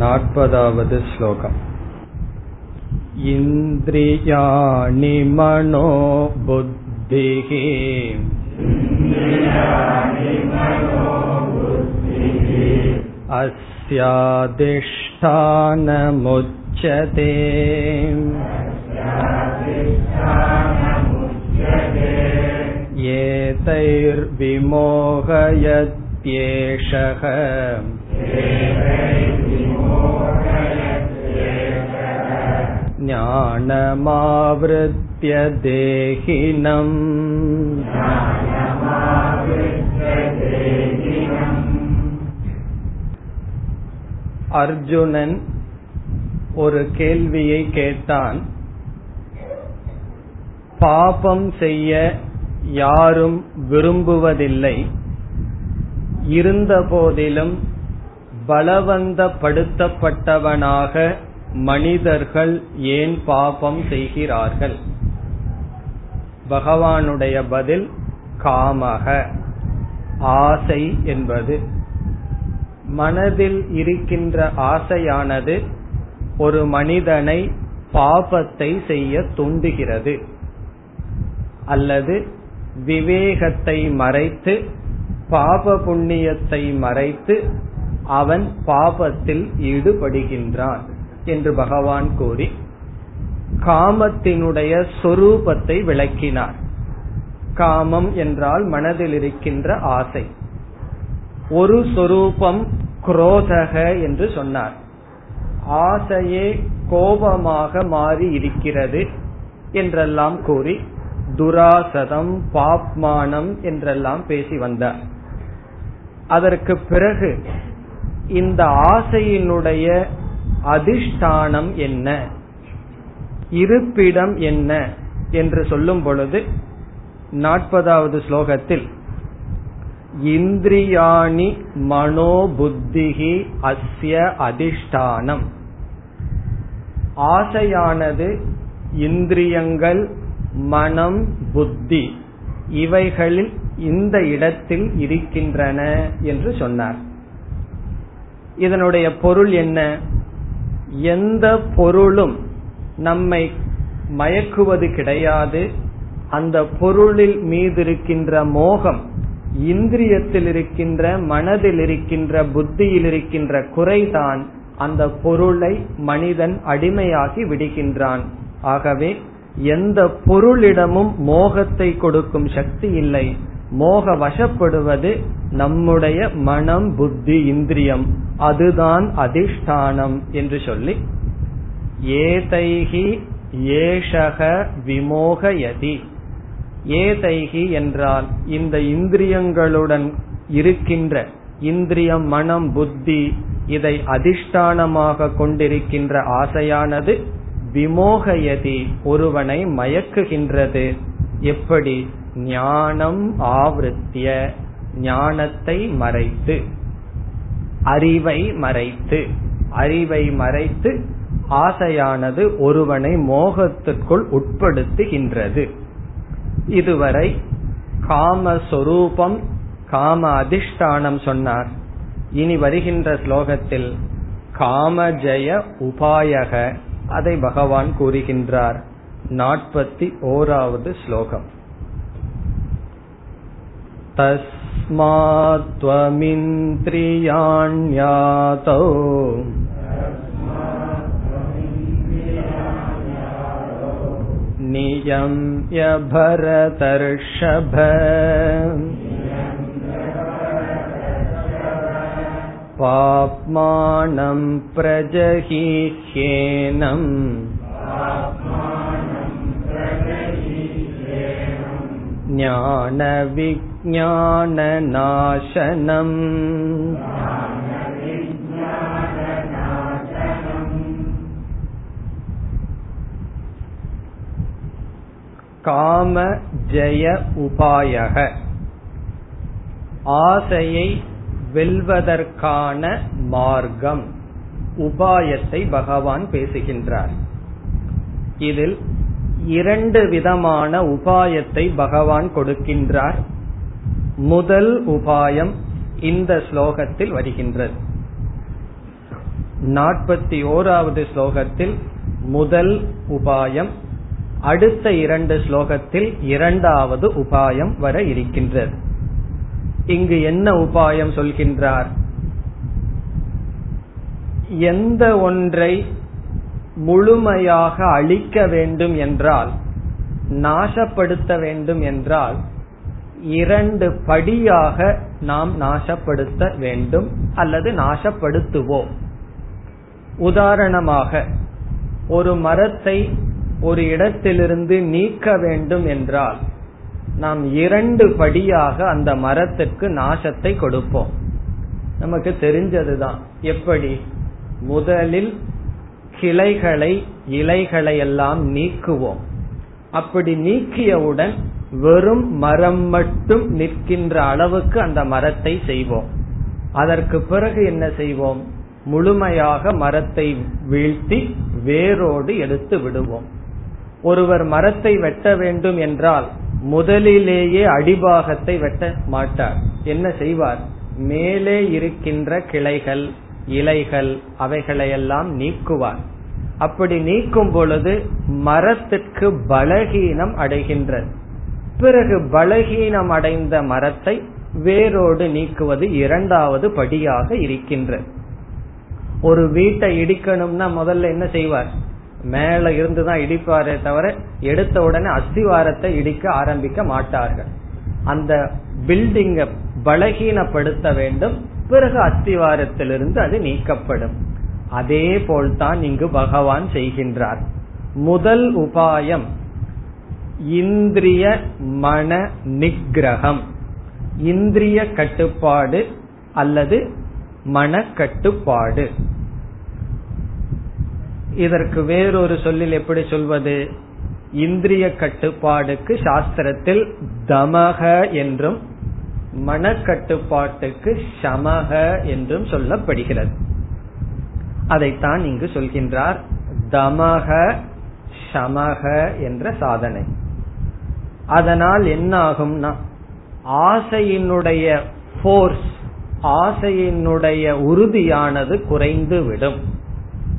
नापदावद् श्लोकम् इन्द्रियाणि मनो बुद्धिः अस्याधिष्ठानमुच्यते एतैर्विमोहयत्येषः ज्ञानमावृत्य देहिनम् அர்ஜுனன் ஒரு கேள்வியை கேட்டான் பாபம் செய்ய யாரும் விரும்புவதில்லை இருந்த போதிலும் பலவந்தப்படுத்தப்பட்டவனாக மனிதர்கள் ஏன் பாபம் செய்கிறார்கள்? பகவானுடைய பதில் காமக. ஆசை என்பது. மனதில் இருக்கின்ற ஆசையானது ஒரு மனிதனை பாபத்தை செய்ய தூண்டுகிறது. அல்லது விவேகத்தை மறைத்து பாப புண்ணியத்தை மறைத்து அவன் பாபத்தில் ஈடுபடுகின்றான். என்று பகவான் கூறி காமத்தினுடைய சொரூபத்தை விளக்கினார். காமம் என்றால் மனதில் இருக்கின்ற ஆசை. ஒரு சொரூபம் குரோதக என்று சொன்னார். ஆசையே கோபமாக மாறி இருக்கிறது என்றெல்லாம் கூறி துராசதம் பாப்மானம் என்றெல்லாம் பேசி வந்தார். அதற்கு பிறகு இந்த ஆசையினுடைய அதிஷ்டானம் என்ன? இருப்பிடம் என்ன? என்று சொல்லும் பொழுது நாற்பதாவது ஸ்லோகத்தில் இந்திரியாணி மனோபுத்திகி அஸ்ய அதிஷ்டானம். ஆசையானது இந்திரியங்கள் மனம் புத்தி இவைகளில் இந்த இடத்தில் இருக்கின்றன என்று சொன்னார். இதனுடைய பொருள் என்ன? எந்த பொருளும் நம்மை மயக்குவது கிடையாது. அந்த பொருளில் மீது இருக்கின்ற மோகம் இந்திரியத்தில் இருக்கின்ற மனதில் இருக்கின்ற புத்தியில் இருக்கின்ற குறைதான் அந்த பொருளை மனிதன் அடிமையாகி விடுகின்றான். ஆகவே எந்த பொருளிடமும் மோகத்தை கொடுக்கும் சக்தி இல்லை. மோக வசப்படுவது நம்முடைய மனம் புத்தி இந்திரியம். அதுதான் அதிஷ்டானம் என்று சொல்லி ஏதைகி ஏஷக விமோகயதி. ஏதைகி என்றால் இந்த இந்திரியங்களுடன் இருக்கின்ற இந்திரியம் மனம் புத்தி இதை அதிஷ்டானமாக கொண்டிருக்கின்ற ஆசையானது விமோகயதி ஒருவனை மயக்குகின்றது. எப்படி? ஞானம் ஆவருத்திய ஞானத்தை மறைத்து அறிவை மறைத்து அறிவை மறைத்து ஆசையானது ஒருவனை மோகத்திற்குள் உட்படுத்துகின்றது. இதுவரை காமஸ்வரூபம் காம அதிஷ்டானம் சொன்னார். இனி வருகின்ற ஸ்லோகத்தில் காமஜய உபாயக அதை பகவான் கூறுகின்றார். நாற்பத்தி ஓராவது ஸ்லோகம். तस्मात्त्वमिन्द्रियाण्यातौ नियम्य भरतर्षभ पाप्मानं प्रजहिह्येनम् ஞானநாசனம். காம ஜெய உபாயக. ஆசையை வெல்வதற்கான மார்க்கம். உபாயத்தை பகவான் பேசுகின்றார். இதில் இரண்டு விதமான உபாயத்தை பகவான் கொடுக்கின்றார். முதல் உபாயம் இந்த ஸ்லோகத்தில் வருகின்றது. நாற்பத்தி ஓராவது ஸ்லோகத்தில் முதல் உபாயம் அடுத்த இரண்டு ஸ்லோகத்தில் இரண்டாவது உபாயம் வர இருக்கின்றது. இங்கு என்ன உபாயம் சொல்கின்றார்? எந்த ஒன்றை முழுமையாக அழிக்க வேண்டும் என்றால் நாசப்படுத்த வேண்டும் என்றால் இரண்டு படியாக நாம் நாசப்படுத்த வேண்டும் அல்லது நாசப்படுத்துவோம். உதாரணமாக ஒரு மரத்தை ஒரு இடத்திலிருந்து நீக்க வேண்டும் என்றால் நாம் இரண்டு படியாக அந்த மரத்துக்கு நாசத்தை கொடுப்போம். நமக்கு தெரிஞ்சதுதான். எப்படி? முதலில் கிளைகளை இலைகளை எல்லாம் நீக்குவோம். அப்படி நீக்கியவுடன் வெறும் மரம் மட்டும் நிற்கின்ற அளவுக்கு அந்த மரத்தை செய்வோம். அதற்கு பிறகு என்ன செய்வோம்? முழுமையாக மரத்தை வீழ்த்தி வேரோடு எடுத்து விடுவோம். ஒருவர் மரத்தை வெட்ட வேண்டும் என்றால் முதலிலேயே அடிபாகத்தை வெட்ட மாட்டார். என்ன செய்வார்? மேலே இருக்கின்ற கிளைகள் இலைகள் அவைகளையெல்லாம் நீக்குவார். அப்படி நீக்கும் பொழுது மரத்திற்கு பலகீனம் அடைகின்றது. பிறகு பலகீனம் அடைந்த மரத்தை வேரோடு நீக்குவது இரண்டாவது படியாக இருக்கின்றது ஒரு வீட்டை இடிக்கணும்னா முதல்ல என்ன செய்வார்? மேல இருந்துதான் இடிப்பாரே தவிர எடுத்த உடனே அஸ்திவாரத்தை இடிக்க ஆரம்பிக்க மாட்டார்கள். அந்த பில்டிங்க பலகீனப்படுத்த வேண்டும். பிறகு அஸ்திவாரத்திலிருந்து அது நீக்கப்படும். அதே போல்தான் இங்கு பகவான் செய்கின்றார். முதல் உபாயம் இந்திரிய மன நிகிரகம் இந்திரிய கட்டுப்பாடு அல்லது மனக்கட்டுப்பாடு இதற்கு வேறொரு சொல்லில் எப்படி சொல்வது? இந்திரிய கட்டுப்பாடுக்கு சாஸ்திரத்தில் தமக என்றும் மனக்கட்டுப்பாட்டுக்கு சமக என்றும் சொல்லப்படுகிறது. அதைத்தான் இங்கு சொல்கின்றார் தமக சமக என்ற சாதனை. அதனால் என்ன ஆகும்னா ஆசையினுடைய போர்ஸ் ஆசையினுடைய உறுதியானது குறைந்து விடும்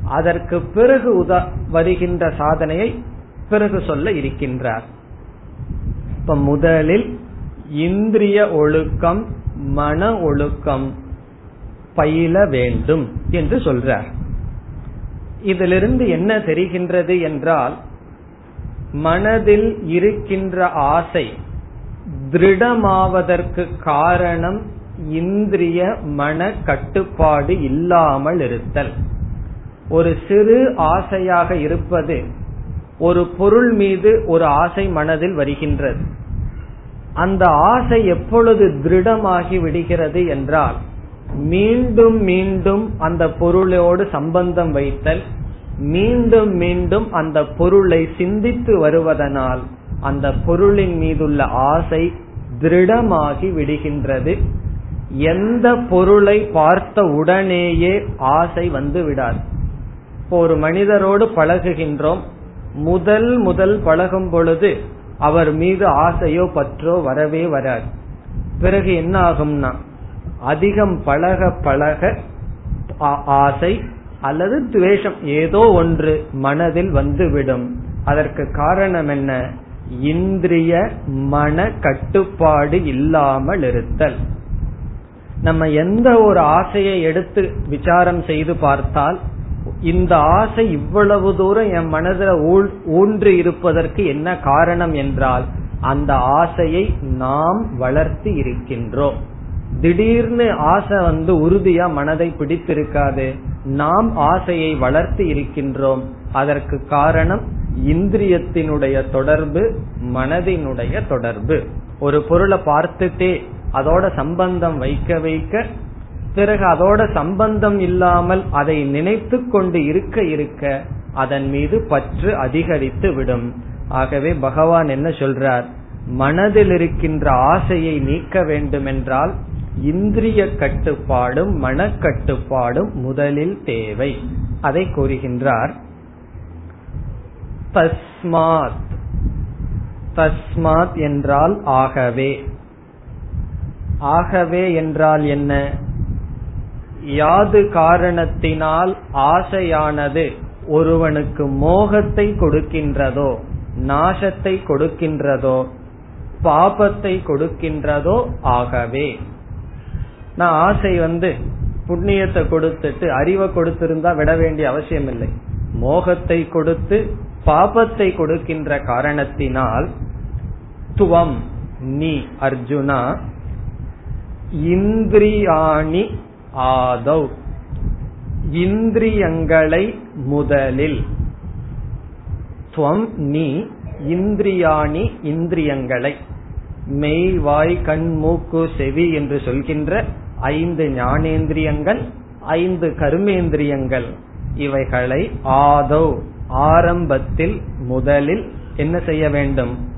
அதற்கு பிறகு உத வருகின்ற சாதனையை பிறகு சொல்ல இருக்கின்றார். இப்ப முதலில் இந்திரிய ஒழுக்கம் மன ஒழுக்கம் பயில வேண்டும் என்று சொல்றார். இதிலிருந்து என்ன தெரிகின்றது என்றால் மனதில் இருக்கின்ற ஆசை திருடமாவதற்கு காரணம் இந்திரிய மன கட்டுப்பாடு இல்லாமல் இருத்தல். ஒரு சிறு ஆசையாக இருப்பது ஒரு பொருள் மீது ஒரு ஆசை மனதில் வருகின்றது. அந்த ஆசை எப்பொழுது திருடமாகி விடுகிறது என்றால் மீண்டும் மீண்டும் அந்த பொருளோடு சம்பந்தம் வைத்தல் மீண்டும் மீண்டும் அந்த பொருளை சிந்தித்து வருவதனால் அந்த பொருளின் மீதுள்ள ஆசை திருடமாகி விடுகின்றது. எந்த பொருளை பார்த்த உடனேயே ஆசை வந்து விடாது. இப்போ ஒரு மனிதரோடு பழகுகின்றோம். முதல் முதல் பழகும் பொழுது அவர் மீது ஆசையோ பற்றோ வரவே வராது. பிறகு என்ன ஆகும்னா அதிகம் பழக பழக ஆசை அல்லது துவேஷம் ஏதோ ஒன்று மனதில் வந்துவிடும். அதற்கு காரணம் என்ன? இந்திரிய மன கட்டுப்பாடு இல்லாமல் இருத்தல். நம்ம எந்த ஒரு ஆசையை எடுத்து விசாரம் செய்து பார்த்தால் இந்த ஆசை இவ்வளவு தூரம் என் மனதில் ஊன்று இருப்பதற்கு என்ன காரணம் என்றால் அந்த ஆசையை நாம் வளர்த்தி இருக்கின்றோம். திடீர்னு ஆசை வந்து உறுதியா மனதை பிடித்திருக்காது. நாம் ஆசையை வளர்த்து இருக்கின்றோம். அதற்கு காரணம் இந்திரியத்தினுடைய தொடர்பு மனதினுடைய தொடர்பு. ஒரு பொருளை பார்த்துட்டே அதோட சம்பந்தம் வைக்க வைக்க பிறகு அதோட சம்பந்தம் இல்லாமல் அதை நினைத்து கொண்டு இருக்க இருக்க அதன் மீது பற்று அதிகரித்து விடும். ஆகவே பகவான் என்ன சொல்றார்? மனதில் இருக்கின்ற ஆசையை நீக்க வேண்டுமென்றால் இந்திரிய கட்டுப்பாடும் மனக்கட்டுப்பாடும் முதலில் தேவை. அதை கூறுகின்றார். தஸ்மாத். தஸ்மாத் என்றால் ஆகவே. ஆகவே என்றால் என்ன? யாது காரணத்தினால் ஆசையானது ஒருவனுக்கு மோகத்தை கொடுக்கின்றதோ நாசத்தை கொடுக்கின்றதோ பாபத்தை கொடுக்கின்றதோ ஆகவே. நான் ஆசை வந்து புண்ணியத்தை கொடுத்துட்டு அறிவை கொடுத்திருந்தா விட வேண்டிய அவசியம் இல்லை மோகத்தை கொடுத்து பாபத்தை கொடுக்கின்ற காரணத்தினால் துவம் நீ அர்ஜுனா இந்திரியாணி ஆதவ். இந்திரியங்களை முதலில். துவம் நீ இந்திரியாணி இந்திரியங்களை. மெய் வாய் கண் மூக்கு செவி என்று சொல்கின்ற ஐந்து ஞானேந்திரியங்கள் ஐந்து கருமேந்திரியங்கள். இவைகளை ஆதோ ஆரம்பத்தில் முதலில் என்ன செய்ய வேண்டும்?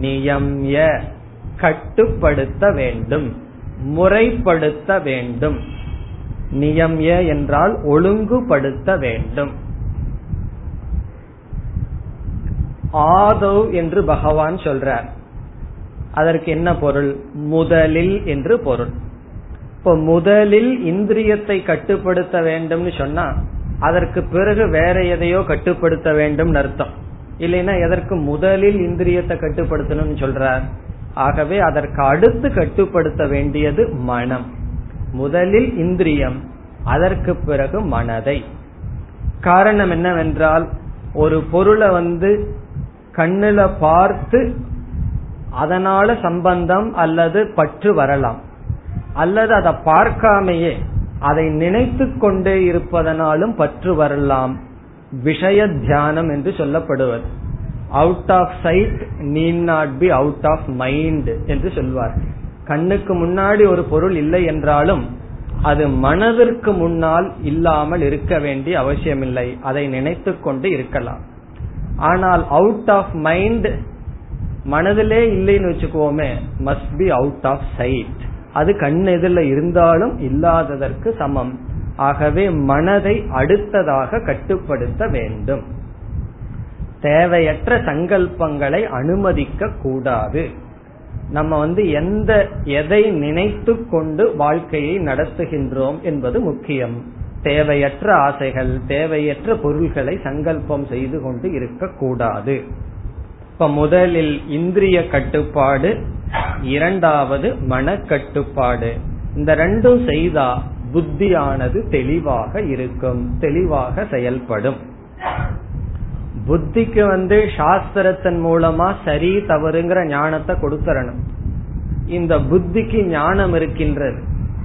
நியம்ய கட்டுப்படுத்த வேண்டும் முறைப்படுத்த வேண்டும். நியம்ய என்றால் ஒழுங்குபடுத்த வேண்டும். ஆதவ் என்று பகவான் சொல்றார். அதற்கு என்ன பொருள்? முதலில் என்று பொருள். இப்போ முதலில் இந்திரியத்தை கட்டுப்படுத்த வேண்டும்னு சொன்னா அதற்கு பிறகு வேற எதையோ கட்டுப்படுத்த வேண்டும் அர்த்தம். இல்லைன்னா எதற்கு முதலில் இந்திரியத்தை கட்டுப்படுத்தணும்னு சொல்றார். ஆகவே அதற்கு அடுத்து கட்டுப்படுத்த வேண்டியது மனம். முதலில் இந்திரியம் அதற்கு பிறகு மனதை. காரணம் என்னவென்றால் ஒரு பொருளை வந்து கண்ணுல பார்த்து அதனால சம்பந்தம் அல்லது பற்று வரலாம். அல்லது அதை பார்க்காமையே அதை நினைத்து கொண்டே இருப்பதனாலும் பற்று வரலாம். விஷய தியானம் என்று சொல்லப்படுவது. Out of sight need not be out of mind என்று சொல்வார். கண்ணுக்கு முன்னாடி ஒரு பொருள் இல்லை என்றாலும் அது மனதிற்கு முன்னால் இல்லாமல் இருக்க வேண்டிய அவசியமில்லை. அதை நினைத்து கொண்டு இருக்கலாம். ஆனால் அவுட் ஆஃப் மைண்ட் மனதிலே இல்லைன்னு வச்சுக்கோமே must be out of sight அது கண் எதிரில் இருந்தாலும் இல்லாததற்கு சமம். ஆகவே மனதை அடுத்ததாக கட்டுப்படுத்த வேண்டும். தேவையற்ற சங்கல்பங்களை அனுமதிக்க கூடாது. நம்ம வந்து எந்த எதை நினைத்து கொண்டு வாழ்க்கையை நடத்துகின்றோம் என்பது முக்கியம். தேவையற்ற ஆசைகள் தேவையற்ற பொருள்களை சங்கல்பம் செய்து கொண்டு இருக்கக்கூடாது இப்ப முதலில் இந்திரிய கட்டுப்பாடு இரண்டாவது மனக்கட்டுப்பாடு. இந்த ரெண்டும் செய்தா புத்தியானது தெளிவாக இருக்கும் தெளிவாக செயல்படும். புத்திக்கு வந்து சாஸ்திரத்தின் மூலமா சரி தவறுங்கிற ஞானத்தை கொடுத்துறணும். இந்த புத்திக்கு ஞானம் இருக்கின்றது.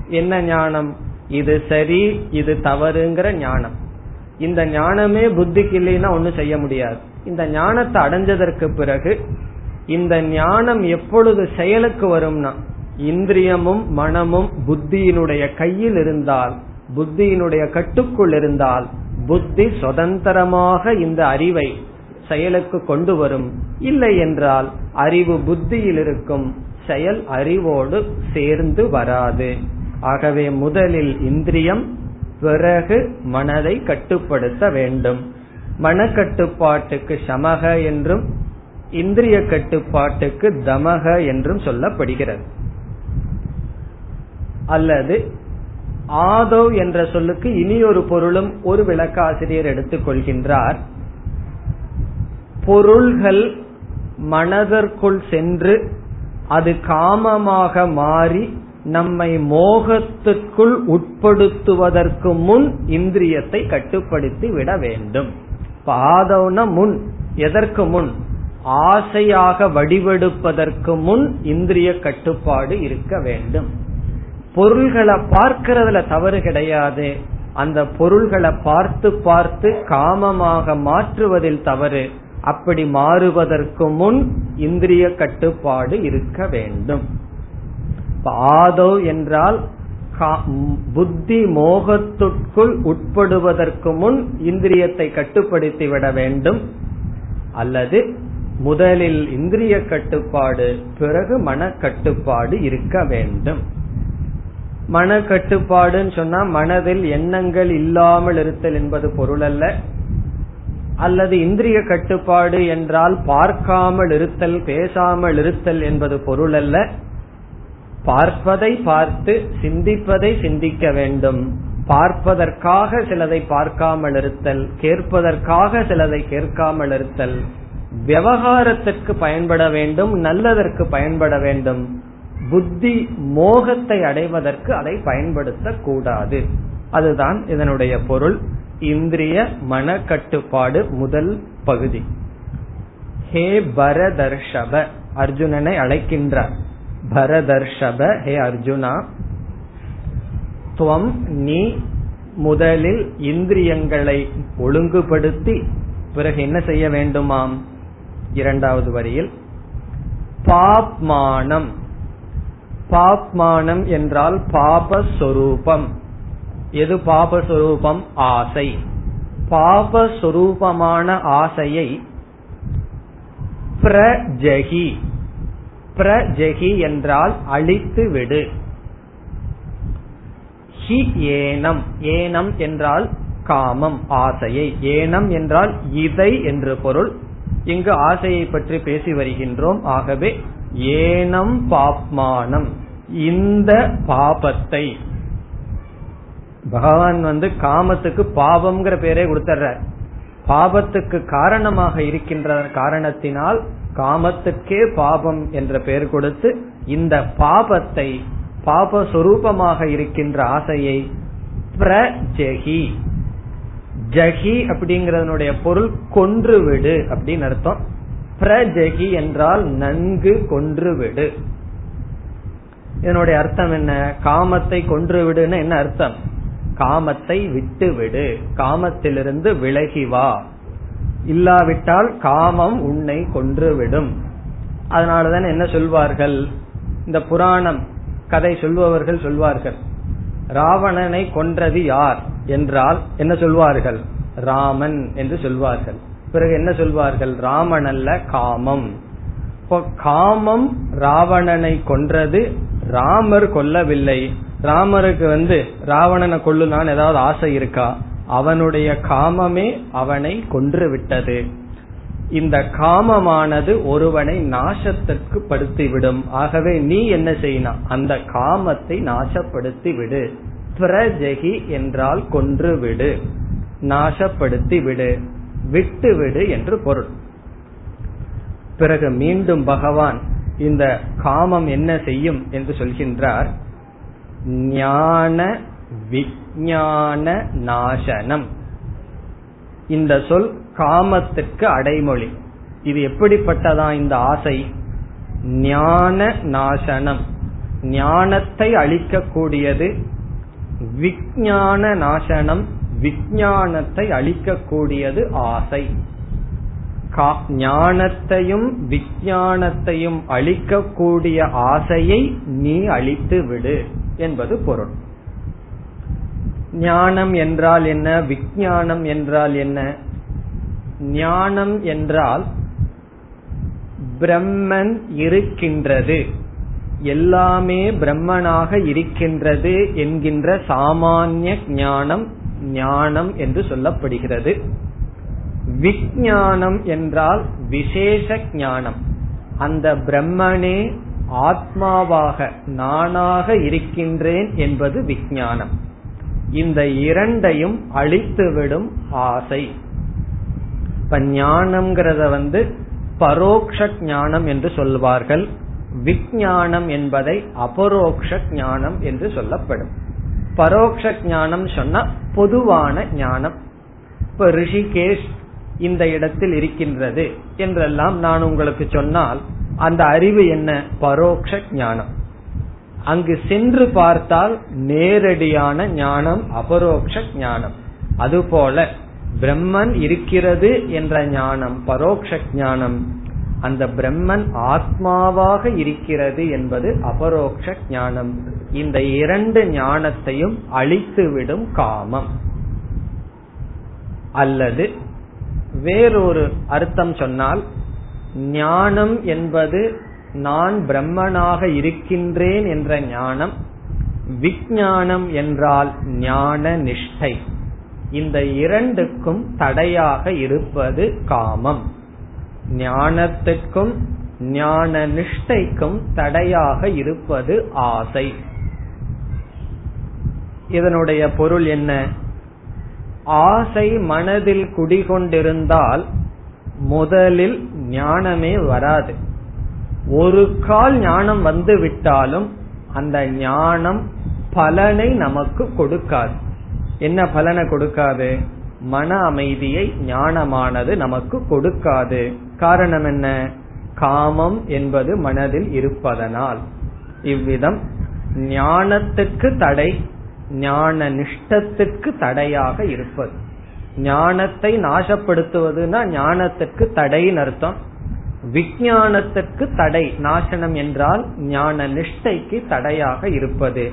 என்ன ஞானம்? இது சரி இது தவறுங்கிற ஞானம். இந்த ஞானமே புத்திக்கு இல்லைன்னா ஒன்னும் செய்ய முடியாது. இந்த ஞானத்தை அடைஞ்சதற்கு பிறகு இந்த ஞானம் எப்பொழுது செயலுக்கு வரும்னா இந்திரியமும் மனமும் புத்தியினுடைய கையில் இருந்தால் புத்தியினுடைய கட்டுக்குள் இருந்தால் புத்தி சுதந்திரமாக இந்த அறிவை செயலுக்கு கொண்டு வரும். இல்லை என்றால் அறிவு புத்தியில் இருக்கும் செயல் அறிவோடு சேர்ந்து வராது. ஆகவே முதலில் இந்திரியம் பிறகு மனதை கட்டுப்படுத்த வேண்டும். மனக்கட்டுப்பாட்டுக்கு சமக என்றும் இந்திரிய கட்டுப்பாட்டுக்கு தமக என்றும் சொல்லப்படுகிறது. அல்லது ஆதவ் என்ற சொல்லுக்கு இனி ஒரு பொருளும் ஒரு விளக்காசிரியர் எடுத்துக் கொள்கின்றார். பொருள்கள் மனதிற்குள் சென்று அது காமமாக மாறி நம்மை மோகத்திற்குள் உட்படுத்துவதற்கு முன் இந்திரியத்தை கட்டுப்படுத்தி விட வேண்டும். பாதவுன முன் எதற்கு முன்? ஆசையாக வடிவெடுப்பதற்கு முன் இந்திரிய கட்டுப்பாடு இருக்க வேண்டும். பொருள்களை பார்க்கறதுல தவறு கிடையாது. அந்த பொருள்களை பார்த்து பார்த்து காமமாக மாற்றுவதில் தவறு. அப்படி மாறுவதற்கு முன் இந்திரிய கட்டுப்பாடு இருக்க வேண்டும். ஆதோ என்றால் புத்தி மோகத்துக்குள் உட்படுவதற்கு முன் இந்திரியத்தை கட்டுப்படுத்தி விட வேண்டும். அல்லது முதலில் இந்திரிய கட்டுப்பாடு பிறகு மன கட்டுப்பாடு இருக்க வேண்டும். மன கட்டுப்பாடுன்னு சொன்னா மனதில் எண்ணங்கள் இல்லாமல் இருத்தல் என்பது பொருள் அல்ல அல்லது இந்திரிய கட்டுப்பாடு என்றால் பார்க்காமல் இருத்தல் பேசாமல் இருத்தல் என்பது பொருள் அல்ல பார்ப்பதை பார்த்து சிந்திப்பதை சிந்திக்க வேண்டும். பார்ப்பதற்காக சிலதை பார்க்காமல் இருத்தல் கேட்பதற்காக சிலதை கேட்காமல் இருத்தல். விவகாரத்திற்கு பயன்பட வேண்டும் நல்லதற்கு பயன்பட வேண்டும். புத்தி மோகத்தை அடைவதற்கு அதை பயன்படுத்த கூடாது அதுதான் இதனுடைய பொருள். இந்திரிய மன கட்டுப்பாடு முதல் பகுதி. ஹே பரதர்ஷப அர்ஜுனனை அழைக்கின்றார். பரதர்ஷப ஹே அர்ஜுனா துவம் நீ முதலில் இந்திரியங்களை ஒழுங்குபடுத்தி பிறகு என்ன செய்ய வேண்டுமாம்? இரண்டாவது வரியில் பாப்மானம். பாப்மானம் என்றால் பாபஸ்வரூபம். எது பாபஸ்வரூபம்? ஆசை. பாபஸ்வரூபமான ஆசையை பிரஜகி. பிரஜகி என்றால் அழித்து விடு ஹி ஏனம். ஏனம் என்றால் காமம் ஆசையை. ஏனம் என்றால் இதை என்று பொருள். இங்கு ஆசையை பற்றி பேசி வருகின்றோம். ஆகவே ஏனம் பாப்மானம். இந்த பாபத்தை. பகவான் வந்து காமத்துக்கு பாவம்ங்கிற பேரே கொடுத்தர்ற பாபத்துக்கு காரணமாக இருக்கின்ற காரணத்தினால் காமத்துக்கே பாபம் என்ற பெயர் கொடுத்து இந்த பாபத்தை பாபஸ்வரூபமாக இருக்கின்ற ஆசையை பிரஜெகி. ஜகி அப்படிங்கறதனுடைய பொருள் கொன்று விடு அப்படின்னு அர்த்தம். பிரஜகி என்றால் நன்கு கொன்று விடு இதனுடைய அர்த்தம் என்ன? காமத்தை கொன்று விடுன்னு என்ன அர்த்தம்? காமத்தை விட்டு விடு காமத்திலிருந்து விலகி வா. இல்லாவிட்டால் காமம் உன்னை கொன்றுவிடும். அதனாலதான் என்ன சொல்வார்கள்? இந்த புராணம் கதை சொல்பவர்கள் சொல்வார்கள். ராவணனை கொன்றது யார் என்றால் என்ன சொல்வார்கள்? ராமன் என்று சொல்வார்கள். பிறகு என்ன சொல்வார்கள்? ராமன் அல்ல காமம். இப்போ காமம் ராவணனை கொன்றது ராமர் கொல்லவில்லை. ராமருக்கு வந்து ராவணனை கொள்ளுனான் ஏதாவது ஆசை இருக்கா? அவனுடைய காமமே அவனை கொன்று விட்டது. இந்த காமமானது ஒருவனை நாசத்திற்கு படுத்திவிடும். ஆகவே நீ என்ன செய்யணும் அந்த காமத்தை நாசப்படுத்தி விடு பிரஜகி என்றால் கொன்று விடு நாசப்படுத்தி விடு விட்டு விடு என்று பொருள். பிறகு மீண்டும் பகவான் இந்த காமம் என்ன செய்யும் என்று சொல்கின்றார். ஞான விஞ்ஞான நாசனம். இந்த சொல் காமத்துக்கு அடைமொழி. இது எப்படிப்பட்டதா இந்த ஆசை? ஞான நாசனம். ஞானத்தை அழிக்கக்கூடியது விஞ்ஞான நாசனம். விஞ்ஞானத்தை அழிக்கக்கூடியது ஆசை. ஞானத்தையும் விஞ்ஞானத்தையும் அழிக்கக்கூடிய ஆசையை நீ அழித்து விடு என்பது பொருள். ஞானம் என்றால் என்ன? விஞ்ஞானம் என்றால் என்ன? ஞானம் என்றால் பிரம்மன் இருக்கின்றது. எல்லாமே பிரம்மனாக இருக்கின்றது என்கின்ற சாமானிய ஞானம் ஞானம் என்று சொல்லப்படுகிறது. விஞ்ஞானம் என்றால் விசேஷ ஞானம். அந்த பிரம்மனே ஆத்மாவாக நானாக இருக்கின்றேன் என்பது விஞ்ஞானம் இந்த இரண்டையும் அழித்துவிடும் ஆசை. இப்ப ஞானம்ங்கிறத வந்து பரோக்ஷ ஞானம் என்று சொல்வார்கள். விஜயானம் என்பதை அபரோக்ஷ ஞானம் என்று சொல்லப்படும். பரோக்ஷ ஞானம் சொன்னா பொதுவான ஞானம். இப்ப ரிஷிகேஷ் இந்த இடத்தில் இருக்கின்றது என்றெல்லாம் நான் உங்களுக்கு சொன்னால் அந்த அறிவு என்ன? பரோக்ஷ ஞானம். அங்கு சென்று பார்த்தால் நேரடியான ஞானம் அபரோக்ஷ ஞானம். அதுபோல பிரம்மன் இருக்கிறது என்ற ஞானம் பரோக்ஷ ஞானம் அந்த பிரம்மன் ஆத்மாவாக இருக்கிறது என்பது அபரோக்ஷ ஞானம். இந்த இரண்டு ஞானத்தையும் அழித்துவிடும் காமம். அல்லது வேறொரு அர்த்தம் சொன்னால் ஞானம் என்பது நான் பிரம்மனாக இருக்கின்றேன் என்ற ஞானம் விஞ்ஞானம் என்றால் ஞான நிஷ்டை. இந்த இரண்டுக்கும் தடையாக இருப்பது காமம். ஞானத்துக்கும் ஞான நிஷ்டைக்கும் தடையாக இருப்பது ஆசை. இதனுடைய பொருள் என்ன? ஆசை மனதில் குடிகொண்டிருந்தால் முதலில் ஞானமே வராது. ஒரு கால் ஞானம் வந்து விட்டாலும் அந்த ஞானம் பலனை நமக்கு கொடுக்காது. என்ன பலனை கொடுக்காது? மன அமைதியை ஞானமானது நமக்கு கொடுக்காது. காரணம் என்ன? காமம் என்பது மனதில் இருப்பதனால். இவ்விதம் ஞானத்துக்கு தடை ஞான நிஷ்டத்துக்கு தடையாக இருப்பது. ஞானத்தை நாசப்படுத்துவதுன்னா ஞானத்துக்கு தடைன்னு அர்த்தம். விஜயானத்துக்கு தடை நாசனம் என்றால் ஞான நிஷ்டைக்கு தடையாக இருப்பது.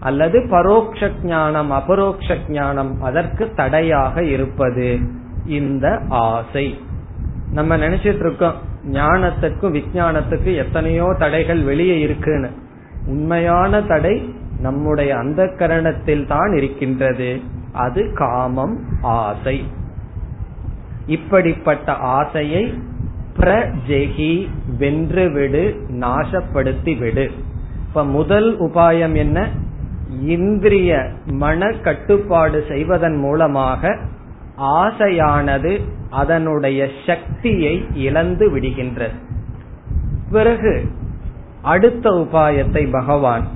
அல்லது பரோக்ஷ ஞானம் அபரோக்ஷ ஞானம் அதற்கு தடையாக இருப்பது இந்த ஆசை. நம்ம நினைச்சிட்டு இருக்கோம் ஞானத்துக்கும் விஞ்ஞானத்துக்கும் எத்தனையோ தடைகள் வெளியே இருக்குன்னு. உண்மையான தடை நம்முடைய அந்த கரணத்தில் தான் இருக்கின்றது. அது காமம் ஆசை. இப்படிப்பட்ட ஆசையை பிரஜெகி வென்றுவிடு நாசப்படுத்தி விடு. இப்ப முதல் உபாயம் என்ன? இந்திரிய மன கட்டுப்பாடு செய்வதன் மூலமாக ஆசையானது அதனுடைய சக்தியை இழந்து விடுகின்றது. பிறகு அடுத்த உபாயத்தை பகவான்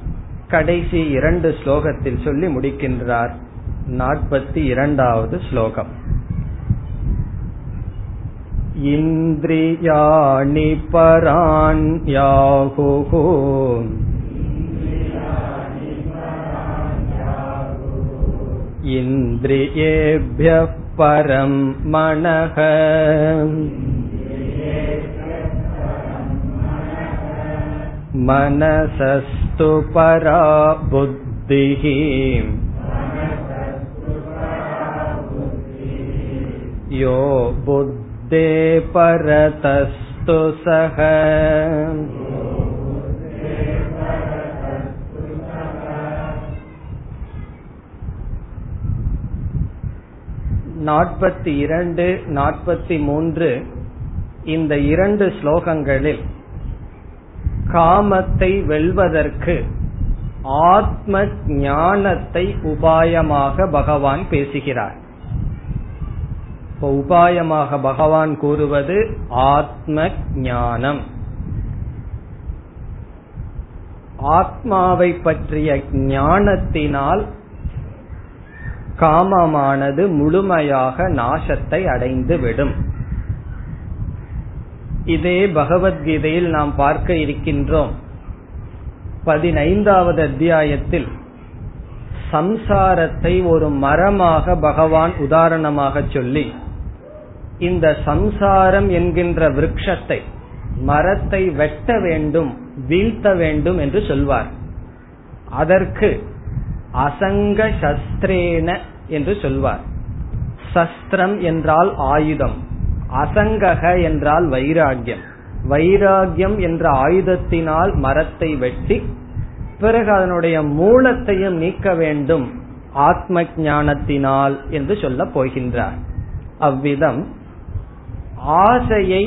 கடைசி இரண்டு ஸ்லோகத்தில் சொல்லி முடிக்கின்றார். நாற்பத்தி இரண்டாவது ஸ்லோகம். இந்திரியாணி பராண்யாகுः इन्द्रियेभ्यः परं मनः मनसस्तु परा बुद्धिः यो बुद्धे परतस्तु सः நாற்பத்தி இரண்டு நாற்பத்தி மூன்று இந்த இரண்டு ஸ்லோகங்களில் காமத்தை வெல்வதற்கு ஆத்ம ஞானத்தை உபாயமாக பகவான் பேசுகிறார். உபாயமாக பகவான் கூறுவது ஆத்ம ஞானம் ஆத்மாவை பற்றிய ஞானத்தினால் காமமானது முழுமையாக நாசத்தை அடைந்து விடும் இதே பகவத்கீதையில் நாம் பார்க்க இருக்கின்றோம். பதினைந்தாவது அத்தியாயத்தில் சம்சாரத்தை ஒரு மரமாக பகவான் உதாரணமாக சொல்லி இந்த சம்சாரம் என்கின்ற விரக்ஷத்தை மரத்தை வெட்ட வேண்டும் வீழ்த்த வேண்டும் என்று சொல்வார். அதற்கு அசங்க சஸ்திரேன என்று சொல்வார். சஸ்திரம் என்றால் ஆயுதம் அசங்கக என்றால் வைராகியம் வைராகியம் என்ற ஆயுதத்தினால் மரத்தை வெட்டி பிறகு அதனுடைய மூலத்தையும் நீக்க வேண்டும் ஆத்ம ஞானத்தினால் என்று சொல்ல போகின்றார். அவ்விதம் ஆசையை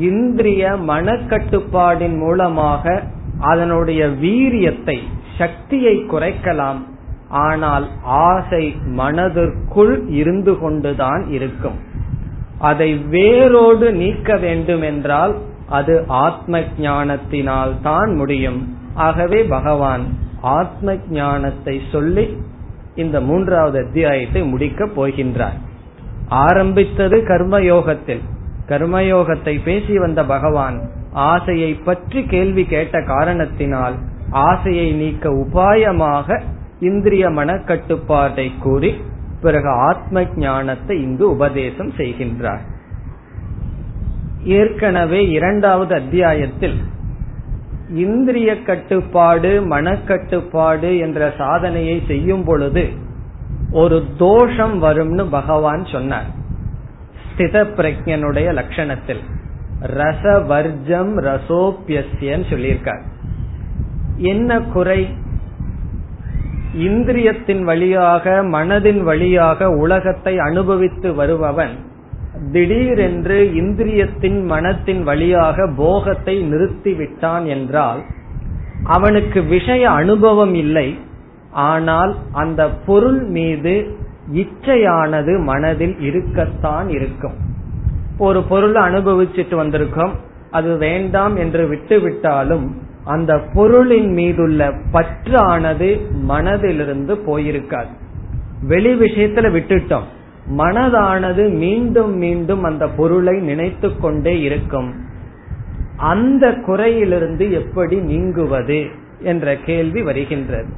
இந்திரிய மனக்கட்டுப்பாடின் மூலமாக அதனுடைய வீரியத்தை சக்தியை குறைக்கலாம். ஆனால் ஆசை மனதிற்குள் இருந்து கொண்டுதான் இருக்கும். அதை வேரோடு நீக்க வேண்டும் என்றால் அது ஆத்ம ஞானத்தினால் தான் முடியும். ஆகவே பகவான் ஆத்ம ஞானத்தை சொல்லி இந்த மூன்றாவது அத்தியாயத்தை முடிக்கப் போகின்றார். ஆரம்பித்தது கர்மயோகத்தில். கர்மயோகத்தை பேசி வந்த பகவான் ஆசையை பற்றி கேள்வி கேட்ட காரணத்தினால் ஆசையை நீக்க உபாயமாக இந்திரிய மனக்கட்டுப்பாட்டை கூறி பிறகு ஆத்ம ஞானத்தை இங்கு உபதேசம் செய்கின்றார். ஏற்கனவே இரண்டாவது அத்தியாயத்தில் இந்திரிய கட்டுப்பாடு மனக்கட்டுப்பாடு என்ற சாதனையை செய்யும் பொழுது ஒரு தோஷம் வரும்னு பகவான் சொன்னார். ஸ்தித பிரஜனுடைய லட்சணத்தில். ரசவர்ஜம் ரசோப்பியசியன்னு சொல்லியிருக்கார். என்ன குறை? இந்திரியத்தின் வழியாக மனதின் வழியாக உலகத்தை அனுபவித்து வருபவன் திடீரென்று இந்திரியத்தின் மனத்தின் வழியாக போகத்தை நிறுத்திவிட்டான் என்றால் அவனுக்கு விஷய அனுபவம் இல்லை. ஆனால் அந்த பொருள் மீது இச்சையானது மனதில் இருக்கத்தான் இருக்கும். ஒரு பொருளை அனுபவிச்சுட்டு வந்திருக்கோம் அது வேண்டாம் என்று விட்டு விட்டாலும் அந்த பொருளின் மீதுள்ள பற்றானது மனதிலிருந்து போயிருக்காது. வெளி விஷயத்துல விட்டுட்டோம். மனதானது மீண்டும் மீண்டும் அந்த பொருளை நினைத்து கொண்டே இருக்கும். அந்த குறையிலிருந்து எப்படி நீங்குவது என்ற கேள்வி வருகின்றது.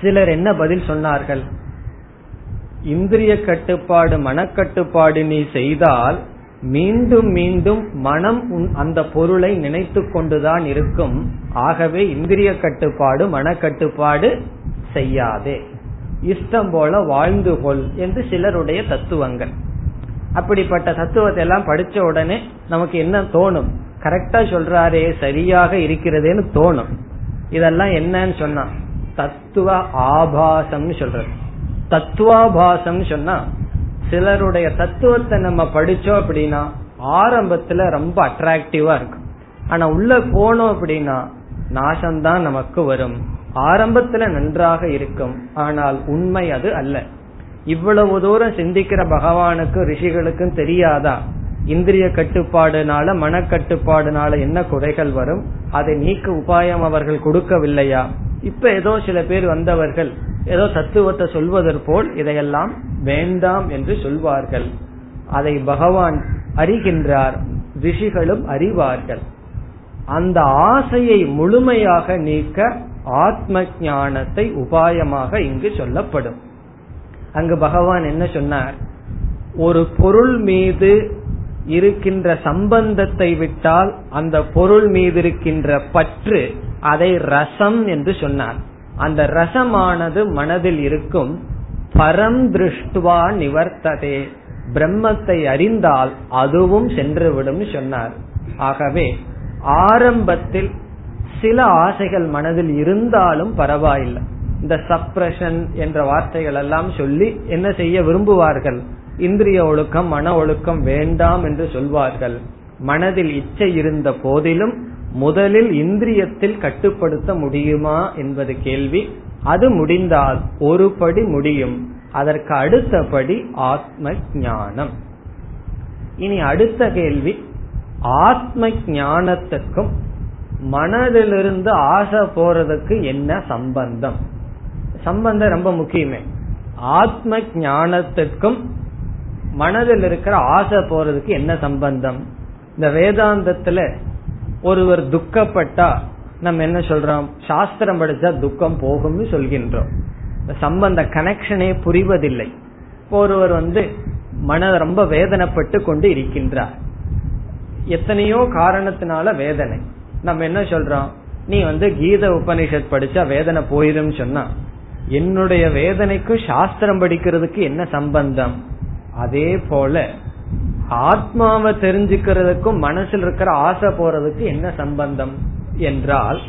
சிலர் என்ன பதில் சொன்னார்கள்? இந்திரிய கட்டுப்பாடு மனக்கட்டுப்பாடு நீ செய்தால் மீண்டும் மீண்டும் மனம் அந்த பொருளை நினைத்து கொண்டுதான் இருக்கும். ஆகவே இந்திரிய கட்டுப்பாடு மனக்கட்டுப்பாடு செய்யாதே. இஷ்டம் போல வாழ்ந்து கொள் என்று சிலருடைய தத்துவங்கள். அப்படிப்பட்ட தத்துவத்தை எல்லாம் படிச்ச உடனே நமக்கு என்ன தோணும்? கரெக்டா சொல்றாரே சரியாக இருக்கிறதேன்னு தோணும். இதெல்லாம் என்னன்னு சொன்னா தத்துவ ஆபாசம்னு சொல்றது. தத்துவாபாசம் சொன்னா சிலருடைய தத்துவத்தை நம்ம படிச்சோம் அப்படின்னா ஆரம்பத்துல ரொம்ப அட்ராக்டிவா இருக்கும் ஆனா உள்ள போனோம் அப்படின்னா நாசம்தான் நமக்கு வரும். ஆரம்பத்துல நன்றாக இருக்கும். ஆனால் உண்மை அது அல்ல. இவ்வளவு தூரம் சிந்திக்கிற பகவானுக்கும் ரிஷிகளுக்கும் தெரியாதா? இந்திரிய கட்டுப்பாடுனால மனக்கட்டுப்பாடுனால என்ன குறைகள் வரும்? அதை நீக்க உபாயம் அவர்கள் கொடுக்கவில்லையா? இப்ப ஏதோ சில பேர் வந்தவர்கள் ஏதோ தத்துவத்தை சொல்வதற்கு போல் இதையெல்லாம் வேண்டாம் என்று சொல்வார்கள். அதை பகவான் அறிகின்றார் ரிஷிகளும் அறிவார்கள். அந்த ஆசையை முழுமையாக நீக்க ஆத்ம ஞானத்தை உபாயமாக இங்கு சொல்லப்படும். அங்கு பகவான் என்ன சொன்னார்? ஒரு பொருள் மீது இருக்கின்ற சம்பந்தத்தை விட்டால் அந்த பொருள் மீது இருக்கின்ற பற்று அதை ரசம் என்று சொன்னார். அந்த ரசமானது மனதில் இருக்கும் பரம் திருஷ்டுவா நிவர்த்ததே. பிரம்மத்தை அறிந்தால் அதுவும் சென்றுவிடும் சொன்னார். ஆகவே ஆரம்பத்தில் சில ஆசைகள் மனதில் இருந்தாலும் பரவாயில்லை. இந்த சப்ரஷன் என்ற வார்த்தைகள் எல்லாம் சொல்லி என்ன செய்ய விரும்புவார்கள்? இந்திரிய ஒழுக்கம் மன ஒழுக்கம் வேண்டாம் என்று சொல்வார்கள். மனதில் இச்சை இருந்த போதிலும் முதலில் இந்திரியத்தில் கட்டுப்படுத்த முடியுமா என்பது கேள்வி. அது முடிந்தால் ஒரு படி முடியும். அதற்கு அடுத்தபடி ஆத்ம ஞானம் இனி அடுத்த கேள்வி. ஆத்ம ஞானத்துக்கும் மனதிலிருந்து ஆசை போறதுக்கு என்ன சம்பந்தம்? சம்பந்தம் ரொம்ப முக்கியமே. ஆத்ம ஞானத்துக்கும் மனதில் இருக்கிற ஆசை போறதுக்கு என்ன சம்பந்தம்? இந்த வேதாந்தத்துல ஒருவர் துக்கப்பட்டா நம்ம என்ன சொல்றோம்? சாஸ்திரம் படிச்சா துக்கம் போகும்னு சொல்கின்றோம். சம்பந்த கனெக்ஷனே புரிவதில்லை. ஒருவர் வந்து மன ரொம்ப வேதனைப்பட்டு கொண்டு இருக்கின்றார். எத்தனையோ காரணத்தினால வேதனை. நம்ம என்ன சொல்றோம்? நீ வந்து கீத உபனிஷத் படிச்சா வேதனை போயிரும் சொன்னா என்னுடைய வேதனைக்கும் சாஸ்திரம் படிக்கிறதுக்கு என்ன சம்பந்தம்? அதே போல ஆத்மாவை தெரிஞ்சுக்கிறதுக்கும் மனசில் இருக்கிற ஆசை போறதுக்கு என்ன சம்பந்தம் என்றால்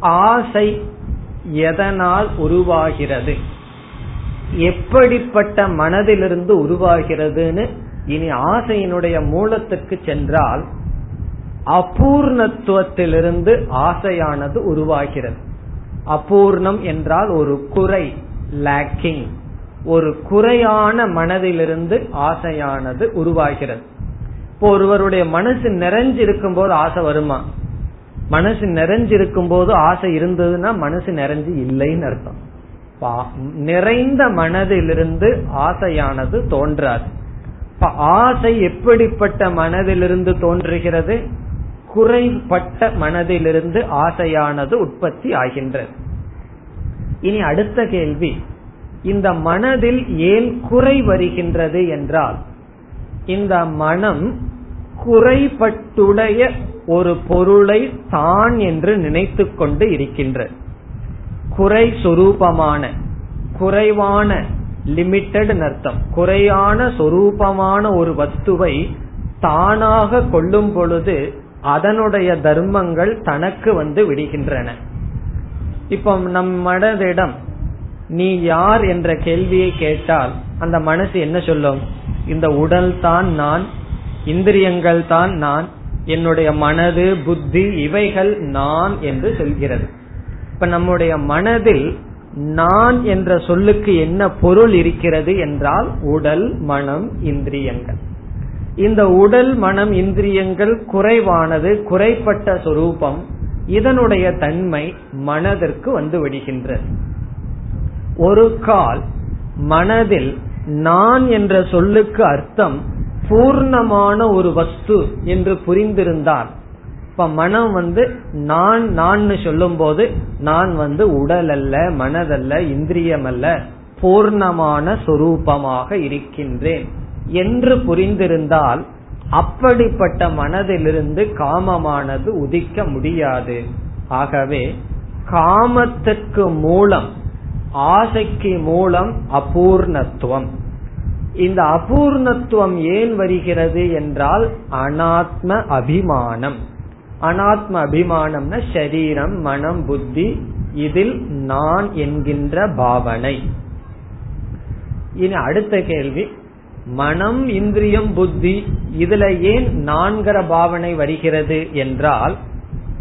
ஆசை எதனால் உருவாகிறது? எப்படிப்பட்ட மனதிலிருந்து உருவாகிறதுன்னு இனி ஆசையினுடைய மூலத்துக்கு சென்றால் அபூர்ணத்துவத்திலிருந்து ஆசையானது உருவாகிறது. அபூர்ணம் என்றால் ஒரு குறை லேக்கிங் ஒரு குறையான மனதிலிருந்து ஆசையானது உருவாகிறது. இப்போ ஒருவருடைய மனசு நிறைஞ்சிருக்கும் போது ஆசை வருமா? மனசு நிறைஞ்சிருக்கும் போது ஆசை இருந்ததுன்னா மனசு நிறைஞ்சு இல்லைன்னு அர்த்தம். நிறைந்த மனதிலிருந்து ஆசையானது தோன்றாது. இப்ப ஆசை எப்படிப்பட்ட மனதிலிருந்து தோன்றுகிறது? குறைப்பட்ட மனதிலிருந்து ஆசையானது உற்பத்தி ஆகின்றது. இனி அடுத்த கேள்வி. இந்த மனதில் ஏன் குறை வருகின்றது என்றால் இந்த மனம் குறைபட்டுடைய ஒரு பொருளை தான் என்று நினைத்து கொண்டு இருக்கின்றது குறை சொரூபமான குறைவான லிமிட்டட் அர்த்தம். குறையான சொரூபமான ஒரு வஸ்துவை தானாக கொள்ளும் பொழுது அதனுடைய தர்மங்கள் தனக்கு வந்து விடுகின்றன. இப்ப நம் மனதிடம் நீ யார் என்ற கேள்வியை கேட்டால் அந்த மனசு என்ன சொல்லும்? இந்த உடல் தான் நான் இந்திரியங்கள் தான் நான் என்னுடைய மனது புத்தி இவைகள் நான் என்று சொல்கிறது. இப்ப நம்முடைய மனதில் நான் என்ற சொல்லுக்கு என்ன பொருள் இருக்கிறது என்றால் உடல் மனம் இந்திரியங்கள். இந்த உடல் மனம் இந்திரியங்கள் குறைவானது குறைப்பட்ட சொரூபம் இதனுடைய தன்மை மனதிற்கு வந்து விடுகின்றது. ஒரு கால் மனதில் நான் என்ற சொல்லுக்கு அர்த்தம் பூர்ணமான ஒரு வஸ்து என்று புரிந்திருந்தால் இப்ப மனம் வந்து நான் நான் சொல்லும் போது நான் வந்து உடல் அல்ல மனதல்ல இந்திரியம் அல்ல பூர்ணமான சொரூபமாக இருக்கின்றேன் என்று புரிந்திருந்தால் அப்படிப்பட்ட மனதிலிருந்து காமமானது உதிக்க முடியாது. ஆகவே காமத்துக்கு மூலம் ஆசைக்கு மூலம் அபூர்ணத்துவம். இந்த அபூர்ணத்துவம் ஏன் வருகிறது என்றால் அனாத்ம அபிமானம். அனாத்ம அபிமானம்னா சரீரம் மனம் புத்தி இதில் நான் என்கின்ற பாவனை. இனி அடுத்த கேள்வி மனம் இந்திரியம் புத்தி இதுல ஏன் நான்கிற பாவனை வருகிறது என்றால்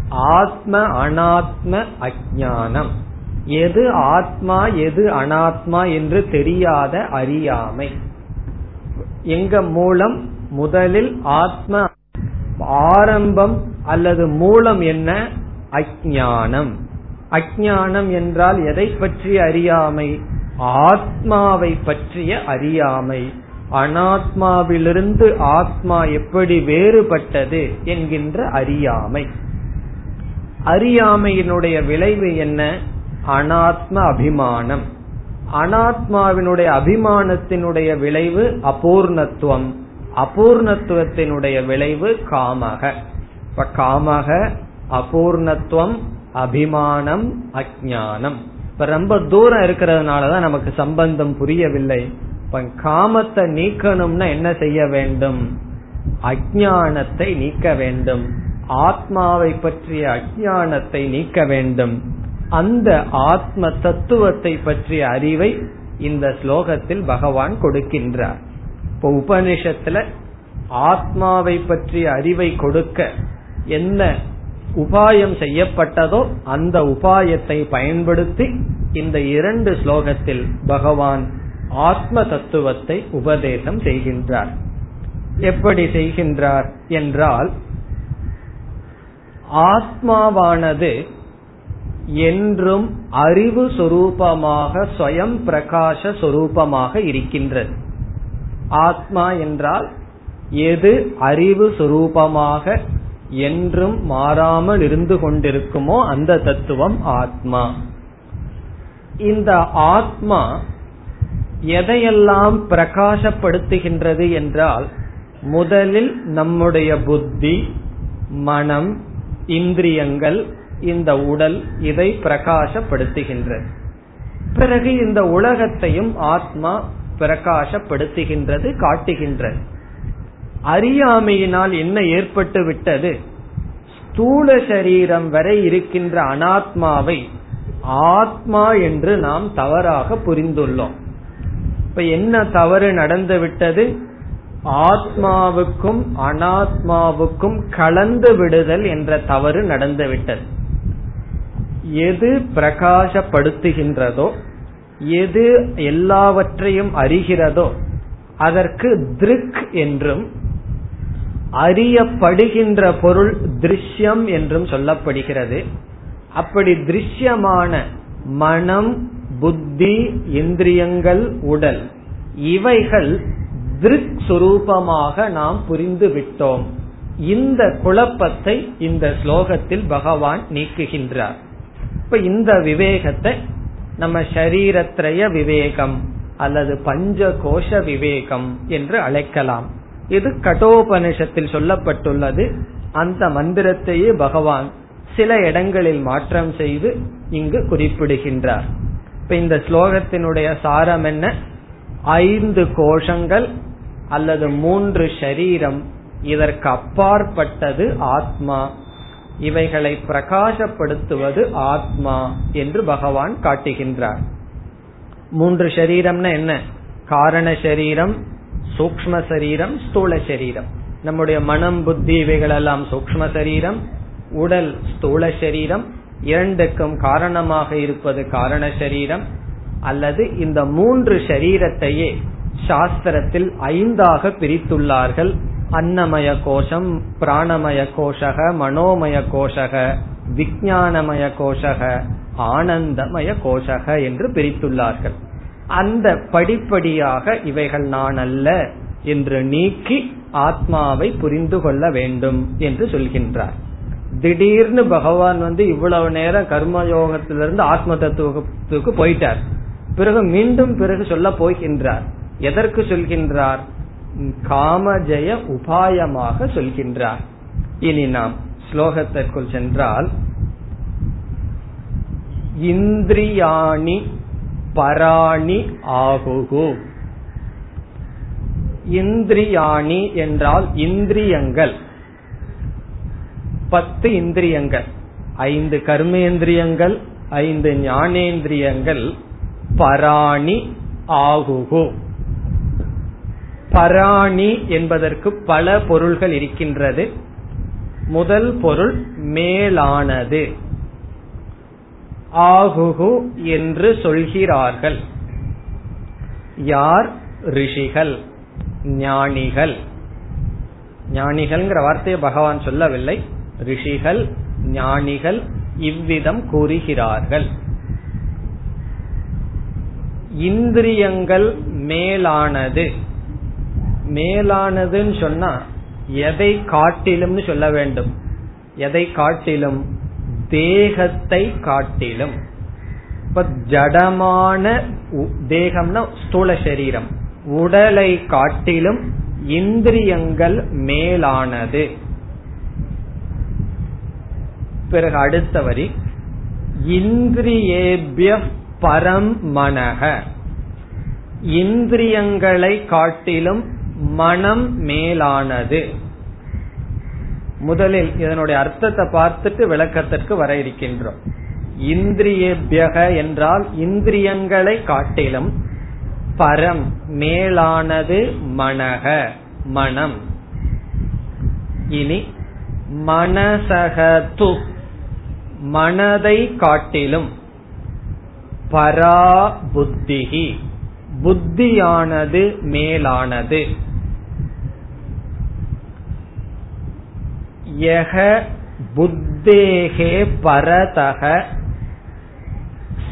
ஆத்ம அனாத்ம அஜானம் எது ஆத்மா எது அனாத்மா என்று தெரியாத அறியாமை. எங்க மூலம் முதலில் ஆத்ம ஆரம்பம் அல்லது மூலம் என்ன? அஜானம் அஜானம் என்றால் எதை பற்றிய அறியாமை? ஆத்மாவை பற்றிய அறியாமை. அனாத்மாவிலிருந்து ஆத்மா எப்படி வேறுபட்டது என்கின்ற அறியாமை. அறியாமையினுடைய விளைவு என்ன? அனாத்ம அபிமானம் அனாத்மாவினுடைய அபிமானத்தினுடைய விளைவு அபூர்ணத்துவம். அபூர்ணத்துவத்தினுடைய விளைவு காமக. இப்ப காமக அபூர்ணத்துவம் அபிமானம் அஜானம் இப்ப ரொம்ப தூரம் இருக்கிறதுனாலதான் நமக்கு சம்பந்தம் புரியவில்லை. இப்ப காமத்தை நீக்கணும்னா என்ன செய்ய வேண்டும்? அஜானத்தை நீக்க வேண்டும். ஆத்மாவை பற்றிய அஜானத்தை நீக்க வேண்டும். அந்த ஆத்ம தத்துவத்தை பற்றிய அறிவை இந்த ஸ்லோகத்தில் பகவான் கொடுக்கின்றார். இப்ப உபனிஷத்துல ஆத்மாவை பற்றிய அறிவை கொடுக்க என்ன உபாயம் செய்யப்பட்டதோ அந்த உபாயத்தை பயன்படுத்தி இந்த இரண்டு ஸ்லோகத்தில் பகவான் ஆத்ம தத்துவத்தை உபதேசம் செய்கின்றார். எப்படி செய்கின்றார் என்றால் ஆத்மாவானது என்றும் அறிவு சொரூபமாக ஸ்வயம் பிரகாச சொரூபமாக இருக்கின்றது. ஆத்மா என்றால் எது அறிவு சுரூபமாக என்றும் மாறாமல் இருந்து கொண்டிருக்குமோ அந்த தத்துவம் ஆத்மா. இந்த ஆத்மா எதையெல்லாம் பிரகாசப்படுத்துகின்றது என்றால் முதலில் நம்முடைய புத்தி மனம் இந்திரியங்கள் இந்த உடல் இதை பிரகாசப்படுத்துகின்றது. பிறகு இந்த உலகத்தையும் ஆத்மா பிரகாசப்படுத்துகின்றது காட்டுகின்றது. அறியாமையினால் என்ன ஏற்பட்டு விட்டது ஸ்தூல சரீரம் வரை இருக்கின்ற அனாத்மாவை ஆத்மா என்று நாம் தவறாக புரிந்துள்ளோம். இப்ப என்ன தவறு நடந்து விட்டது ஆத்மாவுக்கும் அனாத்மாவுக்கும் கலந்து விடுதல் என்ற தவறு நடந்துவிட்டது. எது பிரகாசப்படுத்துகின்றதோ எது எல்லாவற்றையும் அறிகிறதோ அதற்கு திருக் என்றும் அறியப்படுகின்ற பொருள் திருஷ்யம் என்றும் சொல்லப்படுகிறது. அப்படி திருஷ்யமான மனம் புத்தி இந்திரியங்கள் உடல் இவைகள் திருக் சுரூபமாக நாம் புரிந்து விட்டோம். இந்த குழப்பத்தை இந்த ஸ்லோகத்தில் பகவான் நீக்குகின்றார். இப்ப இந்த விவேகத்தை நம்ம ஷரீரத்ரய விவேகம் அல்லது பஞ்ச கோஷ விவேகம் என்று அழைக்கலாம். இது கடோபனிஷத்தில் சொல்லப்பட்டுள்ளது. அந்த மந்திரத்தையே பகவான் சில இடங்களில் மாற்றம் செய்து இங்கு குறிப்பிடுகின்றார். இப்ப இந்த ஸ்லோகத்தினுடைய சாரம் என்ன? ஐந்து கோஷங்கள் அல்லது மூன்று ஷரீரம் இதற்கு அப்பாற்பட்டது ஆத்மா. இவைகளை பிரகாசப்படுத்துவது ஆத்மா என்று பகவான் காட்டுகின்றார். மூன்று சரீரம்னா என்ன? காரண சரீரம் சூக்ம சரீரம் ஸ்தூல சரீரம். நம்முடைய மனம் புத்தி இவைகள் எல்லாம் சூக்ம சரீரம் உடல் ஸ்தூல சரீரம் இரண்டுக்கும் காரணமாக இருப்பது காரண சரீரம் அல்லது இந்த மூன்று சரீரத்தையே சாஸ்திரத்தில் ஐந்தாக பிரித்துள்ளார்கள். அன்னமய கோஷம் பிராணமய கோஷக மனோமய கோஷக விஜயானமய கோஷக ஆனந்தமய கோஷக என்று பிரித்துள்ளார்கள். அந்த படிப்படியாக இவைகள் நான் அல்ல என்று நீக்கி ஆத்மாவை புரிந்து கொள்ள வேண்டும் என்று சொல்கின்றார். திடீர்னு பகவான் வந்து இவ்வளவு நேரம் கர்மயோகத்திலிருந்து ஆத்ம தத்துவத்துக்கு போயிட்டார். பிறகு மீண்டும் பிறகு சொல்ல போகின்றார். எதற்கு சொல்கின்றார்? காமஜய உபாயமாக சொல்கின்றார். இனி நாம் ஸ்லோகத்திற்குள் சென்றால் இந்திரியாணி பராணி ஆகுகு. இந்திரியாணி என்றால் இந்திரியங்கள். பத்து இந்திரியங்கள் ஐந்து கர்மேந்திரியங்கள் ஐந்து ஞானேந்திரியங்கள் பராணி ஆகுகு. பராணி என்பதற்கு பல பொருள்கள் இருக்கின்றது. முதல் பொருள் மேலானது. ஆகுகு என்று சொல்கிறார்கள். யார்? ரிஷிகள் ஞானிகள். ஞானிகள்ங்கிற வார்த்தையை பகவான் சொல்லவில்லை. ரிஷிகள் ஞானிகள் இவ்விதம் கூறுகிறார்கள். இந்திரியங்கள் மேலானது. மேலானதுன்னு சொன்னா எதை காட்டிலும்னு சொல்ல வேண்டும். எதை காட்டிலும்? தேகத்தை காட்டிலும். இப்ப ஜடமான தேகம்னா ஸ்தூல சரீரம். உடலை காட்டிலும் இந்திரியங்கள் மேலானது. பிறகு அடுத்த வரி இந்திரியேபிய பரம் மனக இந்திரியங்களை காட்டிலும் மனம் மேலானது. முதலில் இதனுடைய அர்த்தத்தை பார்த்துட்டு விளக்கத்திற்கு வர இருக்கின்றோம். இந்திரியபியக என்றால் இந்திரியங்களை காட்டிலும் பரம் மேலானது மனக மனம். இனி மனசகது மனதை காட்டிலும் பரா புத்திகி புத்தியானது மேலானது. யக புத்தேகே பரதக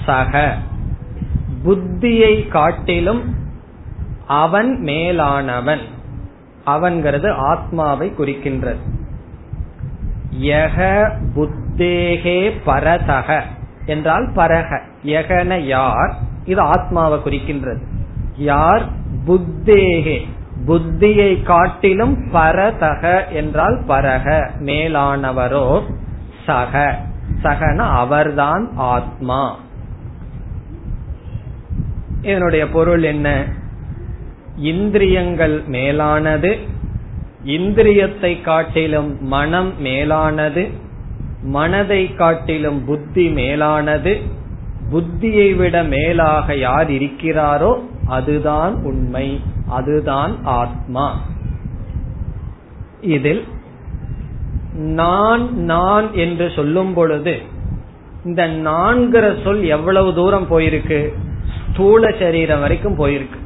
சக புத்தியை காட்டிலும் அவன் மேலானவன். அவன்கிறது ஆத்மாவை குறிக்கின்றது. யக புத்தேகே பரதக என்றால் பரக யகன யார்? இது ஆத்மாவை குறிக்கின்றது. யார்? புத்தேகே. புத்தியை காட்டிலும் பரதக என்றால் பரக. மேலானவரோ சக. சகன அவர்தான் ஆத்மா. இதனுடைய பொருள் என்ன? இந்திரியங்கள் மேலானது இந்திரியத்தை காட்டிலும் மனம் மேலானது மனதை காட்டிலும் புத்தி மேலானது புத்தியை விட மேலாக யார் இருக்கிறாரோ அதுதான் உண்மை அதுதான் ஆத்மா. இதில் நான் நான் என்று சொல்லும் பொழுது இந்த நான்கிற சொல் எவ்வளவு தூரம் போயிருக்கு? ஸ்தூல சரீரம் வரைக்கும் போயிருக்கு.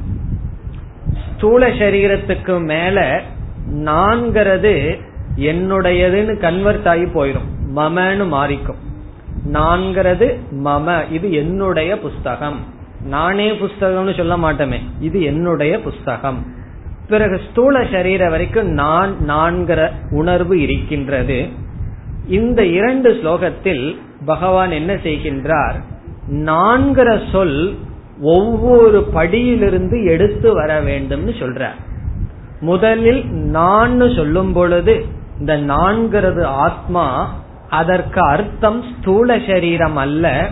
ஸ்தூல சரீரத்துக்கு மேல நான்கிறது என்னுடையதுன்னு கன்வெர்ட் ஆகி போயிடும் மமன்னு மாறிக்கும். நான்கிறது மம இது என்னுடைய புஸ்தகம். நானே புஸ்தகம்னு சொல்ல மாட்டோமே. இது என்னுடைய புஸ்தகம். பிறகு ஸ்தூல சரீர வரைக்கும் நான் நான்கிற உணர்வு இருக்கின்றது. இந்த இரண்டு ஸ்லோகத்தில் பகவான் என்ன செய்கின்றார்? நான்கிற சொல் ஒவ்வொரு படியிலிருந்து எடுத்து வர வேண்டும்னு சொல்றார். முதலில் நான் சொல்லும் பொழுது இந்த நான்கிறது ஆத்மா அதற்கு அர்த்தம் ஸ்தூல சரீரம் அல்ல.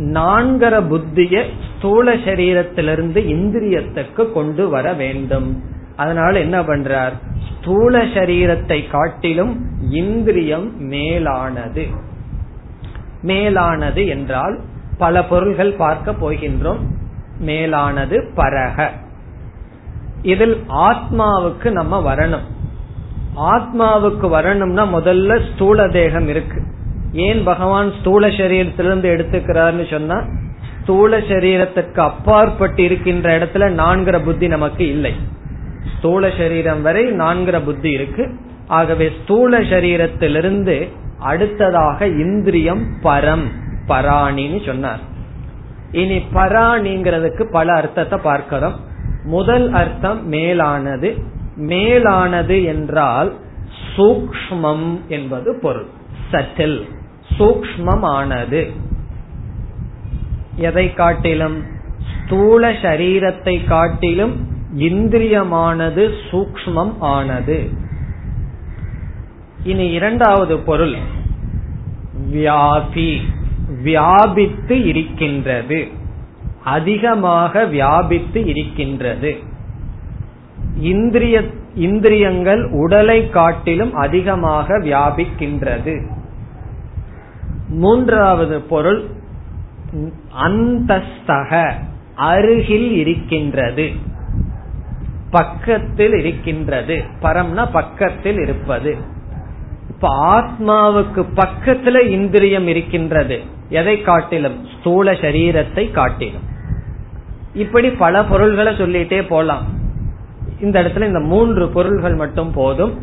நான்கிற புத்திய ஸ்தூல சரீரத்திலிருந்து இந்திரியத்துக்கு கொண்டு வர வேண்டும். அதனால என்ன பண்றார்? ஸ்தூல சரீரத்தை காட்டிலும் இந்திரியம் மேலானது. மேலானது என்றால் பல பொருள்கள் பார்க்க போகின்றோம். மேலானது பரக. இதில் ஆத்மாவுக்கு நம்ம வரணும். ஆத்மாவுக்கு வரணும்னா முதல்ல ஸ்தூல தேகம் இருக்கு. ஏன் பகவான் ஸ்தூல சரீரத்திலிருந்து எடுத்துக்கிறார்னு சொன்னா ஸ்தூல சரீரத்துக்கு அப்பாற்பட்டு இருக்கின்ற இடத்துல நான்கிற புத்தி நமக்கு இல்லை. ஸ்தூல சரீரம் வரை நான்கிற புத்தி இருக்கு. ஆகவே ஸ்தூல சரீரத்திலிருந்து அடுத்ததாக இந்திரியம் பரம் பராணின்னு சொன்னார். இனி பராணிங்கிறதுக்கு பல அர்த்தத்தை பார்க்கிறோம். முதல் அர்த்தம் மேலானது. மேலானது என்றால் சூக்மம் என்பது பொருள். சட்டில். சூக்மமானது எதை காட்டிலும்? ஸ்தூல சரீரத்தை காட்டிலும் இந்திரியமானது சூக்மம் ஆனது. இனி இரண்டாவது பொருள். வியாபி வியாபித்து இருக்கின்றது. அதிகமாக வியாபித்து இருக்கின்றது. இந்திரிய இந்திரியங்கள் உடலை காட்டிலும் அதிகமாக வியாபிக்கின்றது. மூன்றாவது பொருள் அந்தஸ்தக அருகில் இருக்கின்றது. பக்கத்தில் இருக்கின்றது. பரம்னா பக்கத்தில் இருப்பது. இப்ப ஆத்மாவுக்கு பக்கத்துல இந்திரியம் இருக்கின்றது. எதை காட்டிலும்? ஸ்தூல சரீரத்தை காட்டிலும். இப்படி பல பொருள்களை சொல்லிட்டே போலாம். இந்த இடத்துல இந்த மூன்று பொருள்கள் மட்டும் போதும்.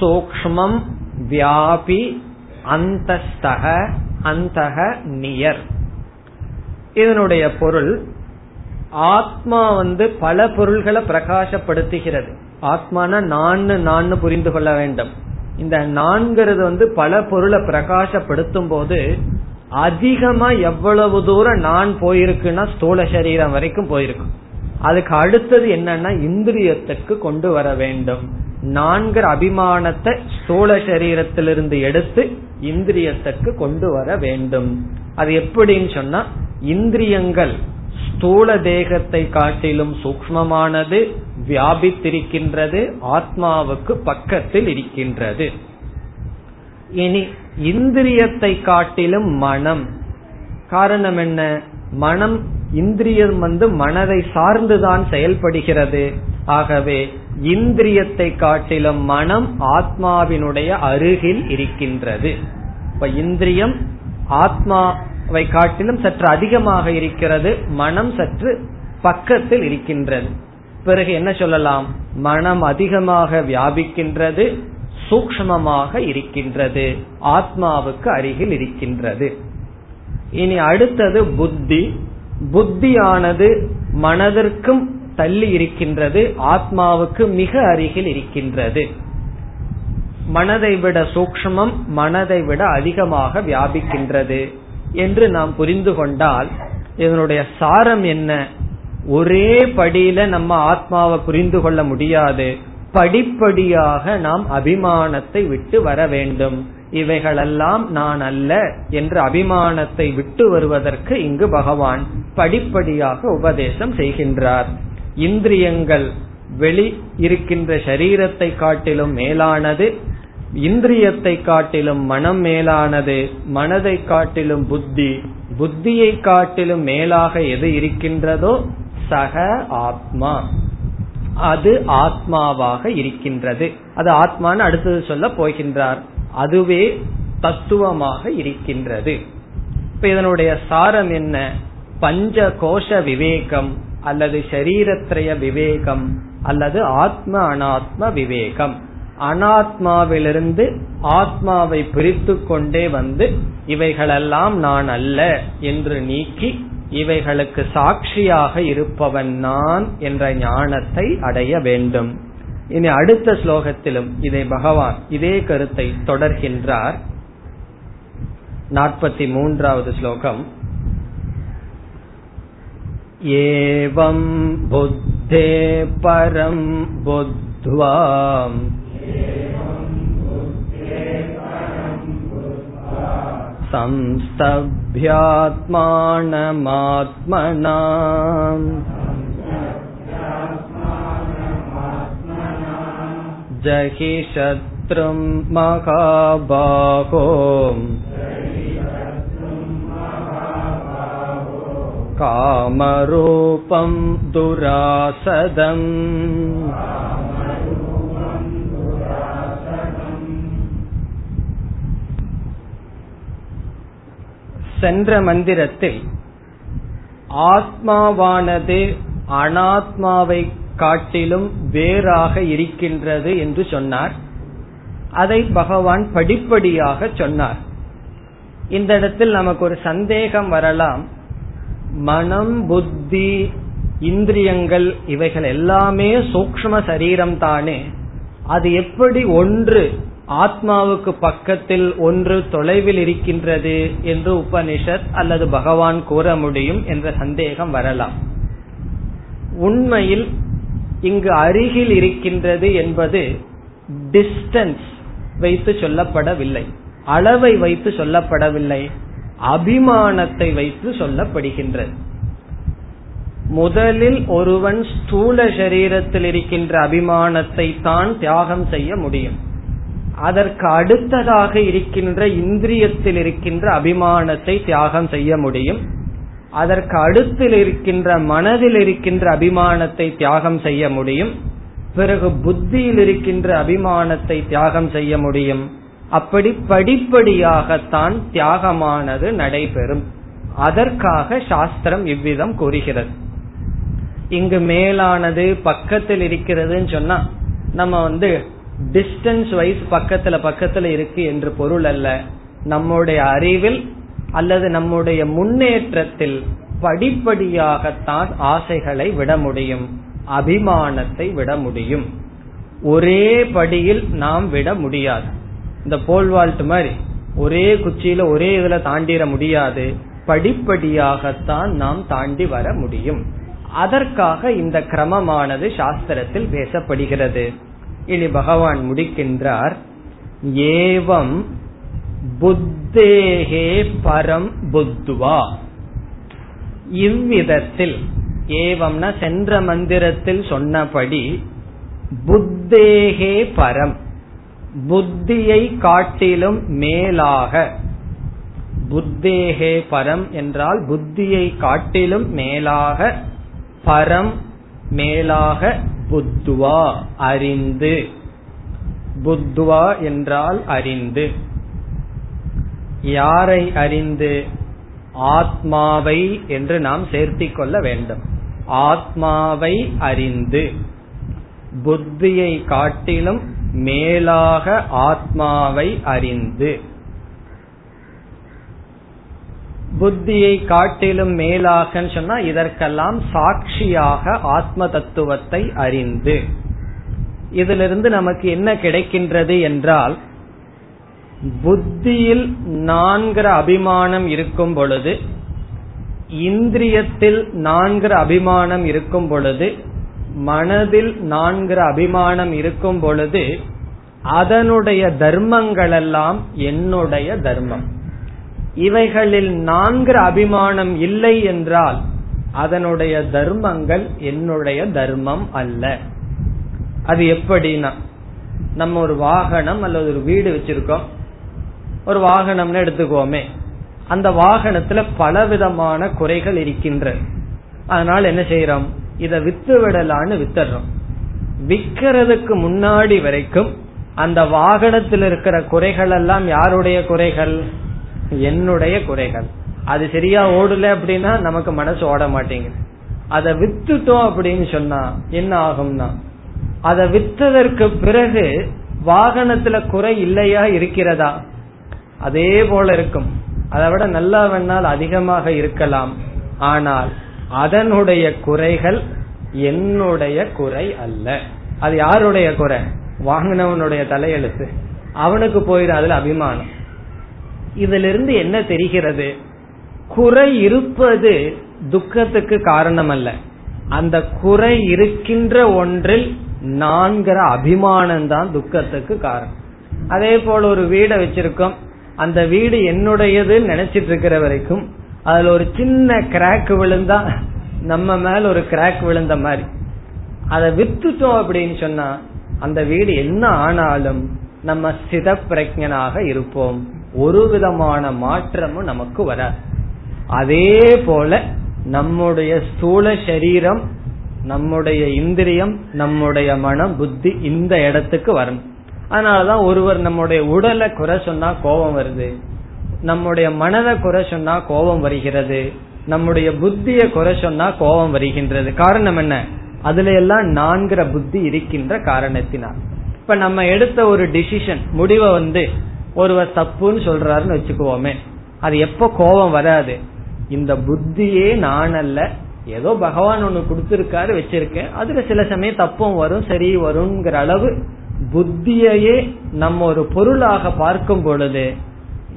சூக்மம் வியாபி அந்தஸ்தக அந்தக நியர். இதனுடைய பொருள் ஆத்மா வந்து பல பொருள்களை பிரகாசப்படுத்துகிறது. ஆத்மான நான் நான் புரிந்து கொள்ள வேண்டும். இந்த நான்கிறது வந்து பல பொருளை பிரகாசப்படுத்தும் போது அதிகமா எவ்வளவு தூரம் நான் போயிருக்குன்னா ஸ்தூல சரீரம் வரைக்கும் போயிருக்கும். அதுக்கு அடுத்தது என்னன்னா இந்திரியத்துக்கு கொண்டு வர வேண்டும். நான்கிற அபிமானத்தை ஸ்தூல சரீரத்திலிருந்து எடுத்து இந்திரியத்துக்கு கொண்டு வர வேண்டும். அது எப்படின்னு சொன்னா இந்திரியங்கள் ஸ்தூல தேகத்தை காட்டிலும் சூக்மமானது வியாபித்திருக்கின்றது ஆத்மாவுக்கு பக்கத்தில் இருக்கின்றது. இனி இந்திரியத்தை காட்டிலும் மனம். காரணம் என்ன? மனம் இந்திரியம் வந்து மனதை சார்ந்துதான் செயல்படுகிறது. ஆகவே இந்திரியத்தை காட்டிலும் மனம் ஆத்மாவினுடைய அருகில் இருக்கின்றது. இப்ப இந்திரியம் ஆத்மாவை காட்டிலும் சற்று அதிகமாக இருக்கிறது மனம் சற்று பக்கத்தில் இருக்கின்றது. பிறகு என்ன சொல்லலாம்? மனம் அதிகமாக வியாபிக்கின்றது சூக்மமாக இருக்கின்றது ஆத்மாவுக்கு அருகில் இருக்கின்றது. இனி அடுத்தது புத்தி. புத்தியானது மனதிற்கும் தள்ளி இருக்கின்றது ஆத்மாவுக்கு மிக அருகில் இருக்கின்றது. மனதை விட சூக்மம் மனதை விட அதிகமாக வியாபிக்கின்றது என்று நாம் புரிந்து கொண்டால் இதனுடைய சாரம் என்ன? ஒரே படியில நம்ம ஆத்மாவை புரிந்து கொள்ள முடியாது. படிப்படியாக நாம் அபிமானத்தை விட்டு வர வேண்டும். இவைகளெல்லாம் நான் அல்ல என்று அபிமானத்தை விட்டு வருவதற்கு இங்கு பகவான் படிப்படியாக உபதேசம் செய்கின்றார். இந்திரியங்கள் வெளி இருக்கின்ற சரீரத்தை காட்டிலும் மேலானது இந்திரியத்தை காட்டிலும் மனம் மேலானது மனதை காட்டிலும் புத்தி புத்தியை காட்டிலும் மேலாக எது இருக்கின்றதோ சக ஆத்மா. அது ஆத்மாவாக இருக்கின்றது. அது ஆத்மான்னு அடுத்தது சொல்ல போகின்றார். அதுவே தத்துவமாக இருக்கின்றது. இப்ப இதனுடைய சாரம் என்ன? பஞ்ச கோஷ விவேகம் அல்லது ஷரீரத்ரய விவேகம் அல்லது ஆத்ம அனாத்ம விவேகம். அனாத்மாவிலிருந்து ஆத்மாவை பிரித்து கொண்டே வந்து இவைகளெல்லாம் நான் அல்ல என்று நீக்கி இவைகளுக்கு சாட்சியாக இருப்பவன் நான் என்ற ஞானத்தை அடைய வேண்டும். இனி அடுத்த ஸ்லோகத்திலும் இதை பகவான் இதே கருத்தை தொடர்கின்றார் நாற்பத்தி மூன்றாவது ஸ்லோகம் ஏவம் புத்தே பரம் புத்வா संस्तभ्यात्मानमात्मना जहि शत्रुं महाबाहो कामरूपं दुरासदम् சென்ற மந்திரத்தில் ஆத்மாவானது அனாத்மாவை காட்டிலும் வேறாக இருக்கின்றது என்று சொன்னார். அதை பகவான் படிப்படியாக சொன்னார். இந்த இடத்தில் நமக்கு ஒரு சந்தேகம் வரலாம். மனம் புத்தி இந்திரியங்கள் இவைகள் எல்லாமே சூக்ம சரீரம் தானே. அது எப்படி ஒன்று ஆத்மாவுக்கு பக்கத்தில் ஒன்று தொலைவில் இருக்கின்றது என்று உபனிஷத் அல்லது பகவான் கூற முடியும் என்ற சந்தேகம் வரலாம். உண்மையில் இங்கு அருகில் இருக்கின்றது என்பது டிஸ்டன்ஸ் வைத்து சொல்லப்படவில்லை. அளவை வைத்து சொல்லப்படவில்லை. அபிமானத்தை வைத்து சொல்லப்படுகின்றது. முதலில் ஒருவன் ஸ்தூல சரீரத்தில் இருக்கின்ற அபிமானத்தை தான் தியாகம் செய்ய முடியும். அதற்கு அடுத்ததாக இருக்கின்ற இந்திரியத்தில் இருக்கின்ற அபிமானத்தை தியாகம் செய்ய முடியும். அதற்கு அடுத்தில் இருக்கின்ற மனதில் இருக்கின்ற அபிமானத்தை தியாகம் செய்ய முடியும். பிறகு புத்தியில் இருக்கின்ற அபிமானத்தை தியாகம் செய்ய முடியும். அப்படி படிப்படியாகத்தான் தியாகமானது நடைபெறும். அதற்காக சாஸ்திரம் இவ்விதம் கூறுகிறது. இங்கு மேலானது பக்கத்தில் இருக்கிறதுன்னு சொன்னா நம்ம வந்து டிஸ்டன்ஸ் வைஸ் பக்கத்துல பக்கத்துல இருக்கு என்று பொருள் அல்ல. நம்முடைய அறிவில் அல்லது நம்முடைய முன்னேற்றத்தில் படிப்படியாகத்தான் ஆசைகளை விட முடியும் அபிமானத்தை விட முடியும். ஒரே படியில் நாம் விட முடியாது. இந்த போல் வால்ட் மாதிரி ஒரே குச்சியில ஒரே இதுல தாண்டிட முடியாது. படிப்படியாகத்தான் நாம் தாண்டி வர முடியும். அதற்காக இந்த கிரமமானது சாஸ்திரத்தில் பேசப்படுகிறது. இனி பகவான் முடிக்கின்றார் ஏவம் புத்தேகே பரம் புத்துவா. இவ்விதத்தில் ஏவம்னா சென்ற மந்திரத்தில் சொன்னபடி புத்தேகே பரம். புத்தியை காட்டிலும் மேலாக. புத்தேகே பரம் என்றால் புத்தியை காட்டிலும் மேலாக பரம் மேலாக புத்துவா அறிந்து. புத்துவா என்றால் அறிந்து. யாரை அறிந்து ஆத்மாவை என்று நாம் சேர்த்திக் கொள்ள வேண்டும். ஆத்மாவை அறிந்து புத்தியை காட்டிலும் மேலாக ஆத்மாவை அறிந்து புத்தியை காட்டிலும் மேலாக சொன்னா இதற்கெல்லாம் சாட்சியாக ஆத்ம தத்துவத்தை அறிந்து. இதிலிருந்து நமக்கு என்ன கிடைக்கின்றது என்றால் புத்தியில் நான்கிற அபிமானம் இருக்கும் பொழுது இந்திரியத்தில் நான்கிற அபிமானம் இருக்கும் பொழுது மனதில் நான்கிற அபிமானம் இருக்கும் பொழுது அதனுடைய தர்மங்களெல்லாம் என்னுடைய தர்மம். இவைகளில் நான்கிற அபிமானம் இல்லை என்றால் அதனுடைய தர்மங்கள் என்னுடைய தர்மம் அல்ல. அது எப்படின்னா நம்ம ஒரு வாகனம் அல்லது ஒரு வீடு வச்சிருக்கோம். ஒரு வாகனம்னு எடுத்துக்கோமே. அந்த வாகனத்துல பலவிதமான குறைகள் இருக்கின்ற. அதனால என்ன செய்யறோம்? இத வித்து விடலான்னு வித்துறோம் விக்கிறதுக்கு முன்னாடி வரைக்கும் அந்த வாகனத்தில் இருக்கிற குறைகள் எல்லாம் யாருடைய குறைகள்? என்னுடைய குறைகள். அது சரியா ஓடல அப்படின்னா நமக்கு மனசு ஓட மாட்டேங்குது. அதை வித்துட்டோம் அப்படின்னு சொன்னா என்ன ஆகும்னா அதை வித்ததற்கு பிறகு வாகனத்துல குறை இல்லையா இருக்கிறதா? அதே போல இருக்கும். அதை விட நல்லா வேணால் அதிகமாக இருக்கலாம். ஆனால் அதனுடைய குறைகள் என்னுடைய குறை அல்ல. அது யாருடைய குறை? வாங்கினவனுடைய தலையெழுத்து. அவனுக்கு போயிடும் அதுல அபிமானம். இதிலிருந்து என்ன தெரிகிறது? குறை இருப்பது துக்கத்துக்கு காரணம் அல்ல அந்த குறை இருக்கின்ற ஒன்றில் நான்கிற அபிமானம் தான் துக்கத்துக்கு காரணம். அதே போல ஒரு வீடை வச்சிருக்கோம். அந்த வீடு என்னுடையதுன்னு நினைச்சிட்டு இருக்கிற வரைக்கும் அதுல ஒரு சின்ன கிராக் விழுந்தா நம்ம மேல ஒரு கிராக் விழுந்த மாதிரி. அதை வித்துட்டோம் அப்படின்னு சொன்னா அந்த வீடு என்ன ஆனாலும் நம்ம சித பிரஜனாக இருப்போம். ஒரு விதமான மாற்றமும் நமக்கு வராது. அதே போல நம்முடைய ஸ்தூல சரீரம் நம்முடைய இந்திரியம் நம்முடைய மனம் புத்தி இந்த இடத்துக்கு வரணும் அதனாலதான் ஒருவர் நம்முடைய உடலை குறை சொன்னா கோபம் வருது. நம்முடைய மனதை குறை சொன்னா கோபம் வருகிறது. நம்முடைய புத்திய குறை சொன்னா கோபம் வருகின்றது. காரணம் என்ன? அதுல எல்லாம் நான்கிற புத்தி இருக்கின்ற காரணத்தினால். இப்ப நம்ம எடுத்த ஒரு டிசிஷன் முடிவை வந்து ஒருவர் தப்புன்னு சொல்றாருன்னு வச்சுக்குவோமே. அது எப்ப கோபம் வராது? இந்த புத்தியே நான் அல்ல. ஏதோ பகவான் ஒண்ணு கொடுத்திருக்காரு வச்சிருக்கேன். அதுல சில சமயம் தப்பும் வரும் சரி வருங்கிற அளவு புத்தியையே நம்ம ஒரு பொருளாக பார்க்கும் பொழுது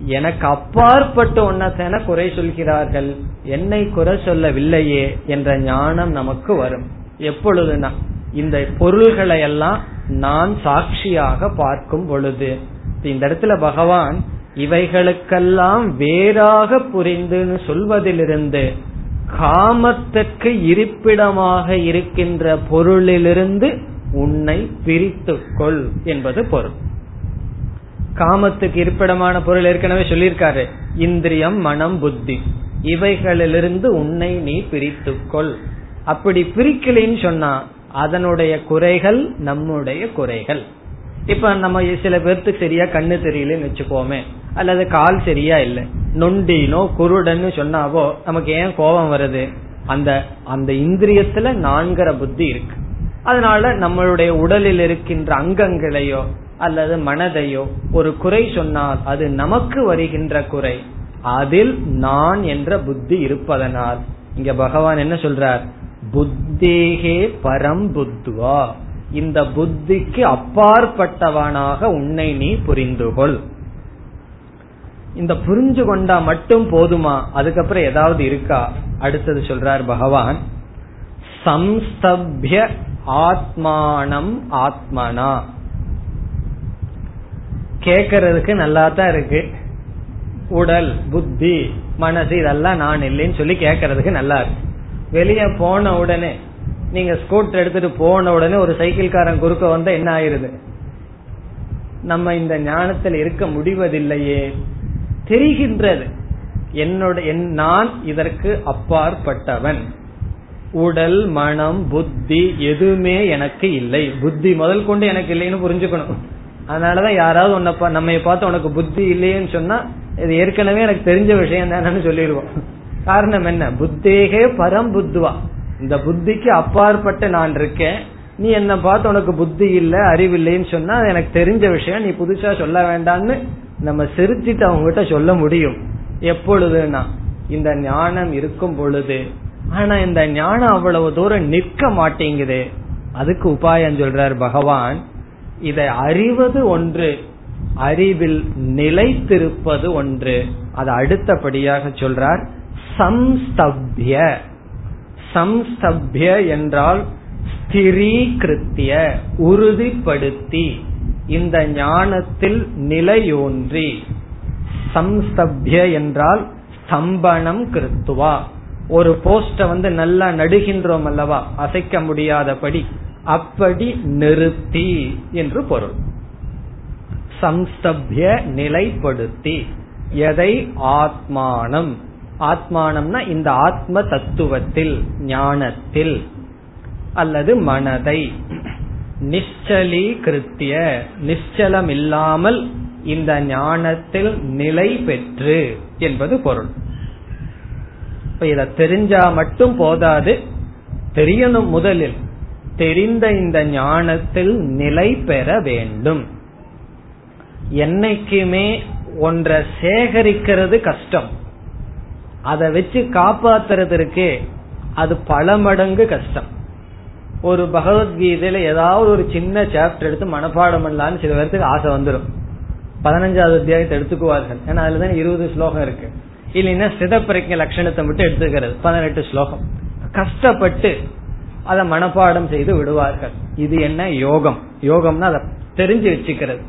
எனக்கு அப்பாற்பட்ட ஒன்னத்தென குறை சொல்கிறார்கள் என்னை குறை சொல்லவில்லையே என்ற ஞானம் நமக்கு வரும். எப்பொழுதுனா இந்த பொருள்களை எல்லாம் நான் சாட்சியாக பார்க்கும் பொழுது. இந்த இடத்துல பகவான் இவைகளுக்கெல்லாம் வேறாக புரிந்துன்னு சொல்வதிலிருந்து காமத்திற்கு இருப்பிடமாக இருக்கின்ற பொருளிலிருந்து உன்னை பிரித்துக்கொள் என்பது பொருள். காமத்துக்கு இருப்பிடமான பொருள் ஏற்கனவே சொல்லியிருக்காரு. இந்திரியம் மனம் புத்தி. இவைகளிலிருந்து உன்னை நீ பிரித்துக்கொள். அப்படி பிரிக்கலின்னு சொன்னா அதனுடைய குறைகள் நம்முடைய குறைகள். இப்ப நம்ம சில பேர்த்துக்கு சரியா கண்ணு தெரியலன்னு வச்சுக்கோமே அல்லது கால் சரியா இல்லை. நொண்டினோ குருடன்னு சொன்னாவோ நமக்கு ஏன் கோபம் வருது? அந்த அந்த இந்திரியத்துல நான்கிற புத்தி இருக்கு. அதனால நம்மளுடைய உடலில் இருக்கின்ற அங்கங்களையோ அல்லது மனதையோ ஒரு குறை சொன்னால் அது நமக்கு வருகின்ற குறை. அதில் நான் என்ற புத்தி இருப்பதனால். இங்க பகவான் என்ன சொல்றார்? புத்தேகே பரம் புத்துவா. இந்த புத்திக்கு அப்பாற்பட்டவனாக உன்னை நீ புரிந்துகொள். இந்த புரிஞ்சு கொண்டா மட்டும் போதுமா? அதுக்கப்புறம் ஏதாவது இருக்கா? அடுத்தது சொல்றார் பகவான். சம்ஸ்தபிய ஆத்மானம் ஆத்மனா. கேக்கிறதுக்கு நல்லா தான் இருக்கு. உடல் புத்தி மனசு இதெல்லாம் நான் இல்லைன்னு சொல்லி கேக்கிறதுக்கு நல்லா இருக்கு. வெளியே போன உடனே நீங்க ஸ்கூட்டர் எடுத்துட்டு போன உடனே ஒரு சைக்கிள்காரன் குறுக்க வந்தா என்ன ஆயிருது? நம்ம இந்த ஞானத்தில் இருக்க முடிவதில்லையே. தெரிகின்றது. என்னோட நான் இதற்கு அப்பாற்பட்டவன். உடல் மனம் புத்தி எதுவுமே எனக்கு இல்லை. புத்தி முதல் கொண்டு எனக்கு இல்லைன்னு புரிஞ்சுக்கணும். அதனாலதான் யாராவது உன்னை நம்ம பார்த்து உனக்கு புத்தி இல்லையேன்னு சொன்னா இது ஏற்கனவே எனக்கு தெரிஞ்ச விஷயம் தானு சொல்லிடுவோம். காரணம் என்ன? புத்தேகே பரம் புத்துவா. இந்த புத்திக்கு அப்பாற்பட்ட நான் இருக்கேன். நீ என்ன பார்த்து உனக்கு புத்தி இல்ல அறிவில்லைன்னு சொன்னா எனக்கு தெரிஞ்ச விஷயம். நீ புதுசா சொல்ல வேண்டாம்னு நம்ம சிரிச்சிட்டு அவங்க கிட்ட சொல்ல முடியும். எப்பொழுதுனா இந்த ஞானம் இருக்கும் பொழுது ஆனா இந்த ஞானம் அவ்வளவு தூரம் நிற்க மாட்டேங்குது. அதுக்கு உபாயம் சொல்றார் பகவான் இதை அறிவது ஒன்று அறிவில் நிலைத்திருப்பது ஒன்று. அது அடுத்தபடியாக சொல்றார் சம்ஸ்தப்ய சம்ஸ்தப்ய என்றால் ஸ்திரீகிருத்திய உறுதிப்படுத்தி இந்த ஞானத்தில் நிலையோன்றி. சம்ஸ்தப்ய என்றால் ஸ்தம்பனம் கிருத்துவா. ஒரு போஸ்ட வந்து நல்லா நடுகின்றோம் அல்லவா? அசைக்க முடியாதபடி அப்படி நிறுத்தி என்று பொருள். சம்ஸ்தபிய நிலைப்படுத்தி எதை ஆத்மானம்? ஆத்மானம்னா இந்த ஆத்ம தத்துவத்தில் ஞானத்தில் அல்லது மனதை. நிச்சலீகிருத்திய நிச்சலம் இல்லாமல் இந்த ஞானத்தில் நிலை பெற்று என்பது பொருள். இப்ப இத தெரிஞ்சா மட்டும் போதாது தெரியணும் முதலில். தெரிந்த இந்த ஞானத்தில் நிலை பெற வேண்டும். என்னைக்குமே ஒன்றை சேகரிக்கிறது கஷ்டம். அதை வச்சு காப்பாத்துறதுக்கு அது பல மடங்கு கஷ்டம். ஒரு பகவத்கீதையில ஏதாவது ஒரு சின்ன சாப்டர் எடுத்து மனப்பாடம் பண்ணலான்னு சில பேருக்கு ஆசை வந்துடும் பதினஞ்சாவது அத்தியாயத்தை எடுத்துக்குவார்கள். ஏன்னா அதுலதான் இருபது ஸ்லோகம் இருக்கு. இல்லைன்னா சிதப்பிரஜ லட்சணத்தை மட்டும் எடுத்துக்கிறது. பதினெட்டு ஸ்லோகம். கஷ்டப்பட்டு அதை மனப்பாடம் செய்து விடுவார்கள். இது என்ன? யோகம். யோகம்னா அதை தெரிஞ்சு வச்சுக்கிறது.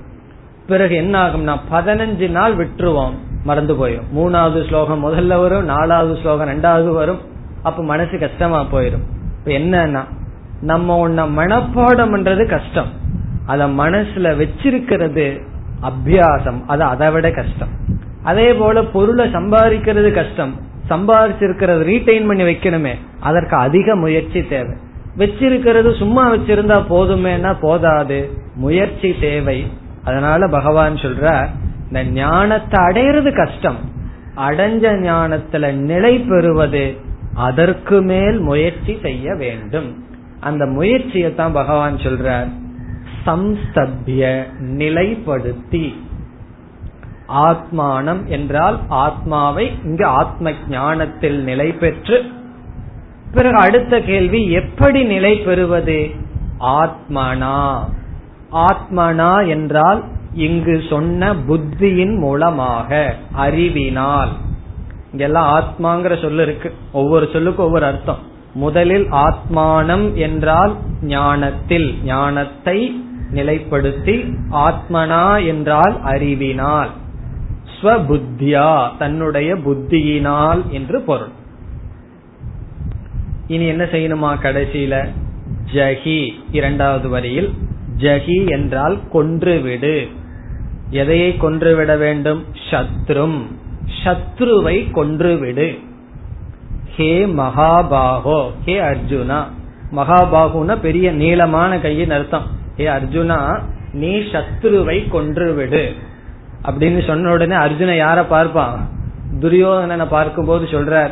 பிறகு என்ன ஆகும்னா பதினஞ்சு நாள் விட்டுருவோம். மறந்து போயிடும் மூணாவது ஸ்லோகம் முதல்ல வரும் நாலாவது ஸ்லோகம் ரெண்டாவது வரும். அப்ப மனசு கஷ்டமா போயிடும் இப்ப என்னன்னா நம்ம உன்ன மனப்பாடம் பண்றது கஷ்டம். அத மனசுல வச்சிருக்கிறது அபியாசம். அது அதை விட கஷ்டம். அதே போல பொருளை சம்பாதிக்கிறது கஷ்டம். சம்பாதிச்சிருக்கிறது ரீட்டைன் பண்ணி வைக்கணுமே. அதற்கு அதிக முயற்சி தேவை. வச்சிருக்கிறது சும்மா வச்சிருந்தா போதுமேனா போதாது. முயற்சி தேவை. அதனால பகவான் சொல்ற இந்த ஞானத்தை அடையிறது கஷ்டம். அடைஞ்ச ஞானத்துல நிலை பெறுவது அதற்கு மேல் முயற்சி செய்ய வேண்டும். அந்த முயற்சியை தான் பகவான் சொல்றார். சம்ஸ்தபிய நிலைப்படுத்தி. ஆத்மானம் என்றால் ஆத்மாவை இங்கு ஆத்ம ஞானத்தில் நிலை பெற்று பிறகு அடுத்த கேள்வி எப்படி நிலை பெறுவது? ஆத்மனா. ஆத்மனா என்றால் இங்கு சொன்ன புத்தியின் மூலமாக அறிவினால். இங்கெல்லாம் ஆத்மாங்கிற சொல்லு இருக்கு. ஒவ்வொரு சொல்லுக்கு ஒவ்வொரு அர்த்தம். முதலில் ஆத்மானம் என்றால் ஞானத்தில் ஞானத்தை நிலைப்படுத்தி ஆத்மனா என்றால் அறிவினால். ஸ்வபுத்தியா தன்னுடைய புத்தியினால் என்று பொருள். இனி என்ன செய்யணுமா கடைசியில? ஜஹி இரண்டாவது வரியில் ஜஹி என்றால் கொன்றுவிடு. எதையை கொன்றுவிட வேண்டும்? சத்ரும். சத்ருவை கொன்றுவிடு. ஹே மகாபாகோ ஹே அர்ஜுனா. மகாபாகுனா பெரிய நீளமான கையின் அர்த்தம். ஹே அர்ஜுனா நீ சத்ருவை கொன்றுவிடு. அப்படின்னு சொன்ன உடனே அர்ஜுன யார பார்ப்பான்? துரியோதனனை பார்க்கும் போது சொல்றார்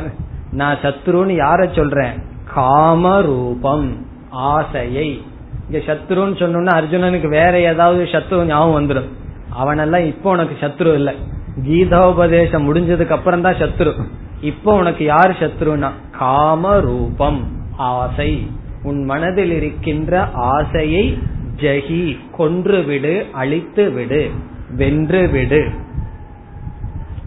நான் சத்ருன்னு யார சொல்றேன்? காமரூபம் ஆசையை. இங்க சத்ருன்னு சொன்னோம்னா அர்ஜுனனுக்கு வேற ஏதாவது சத்ரு ஞாபகம் வந்துடும் அவனெல்லாம் இப்போ உனக்கு சத்ரு இல்ல. கீதோபதேசம் முடிஞ்சதுக்கு அப்புறம் தான் சத்ரு. இப்போ உனக்கு யார் சத்ருனா காம ரூபம் ஆசை. உன் மனதில் இருக்கின்ற ஆசையை ஜெகி கொன்று விடு அழித்து விடு. வென்று விடு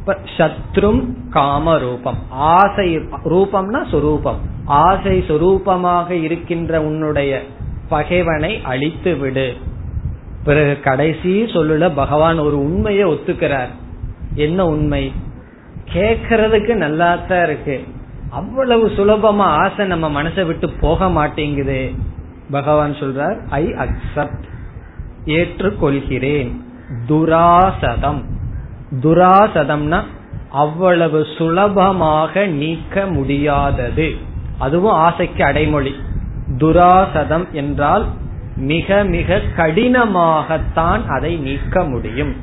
சத்ரும் காம ரூபம் ஆசை ரூபம்னா சொரூபம். ஆசை சொரூபமாக இருக்கின்ற உன்னுடைய பகைவனை அழித்து விடு பிறகு கடைசி சொல்லுல பகவான் ஒரு உண்மையை ஒத்துக்கிறார். என்ன உண்மை? கேக்கிறதுக்கு தான் இருக்கு. அவ்வளவு சுலபமா ஆசை நம்ம மனசை விட்டு போக மாட்டேங்குது. பகவான் சொல்றார் ஐ அக்செப்ட் ஏற்றுக்கொள்கிறேன். துராசதம். துராசதம்னா அவ்வளவு சுலபமாக நீக்க முடியாதது. அதுவும் ஆசைக்கு அடைமொழி. துராசதம் என்றால் மிக மிக கடினமாகத்தான் அதை நீக்க முடியும்.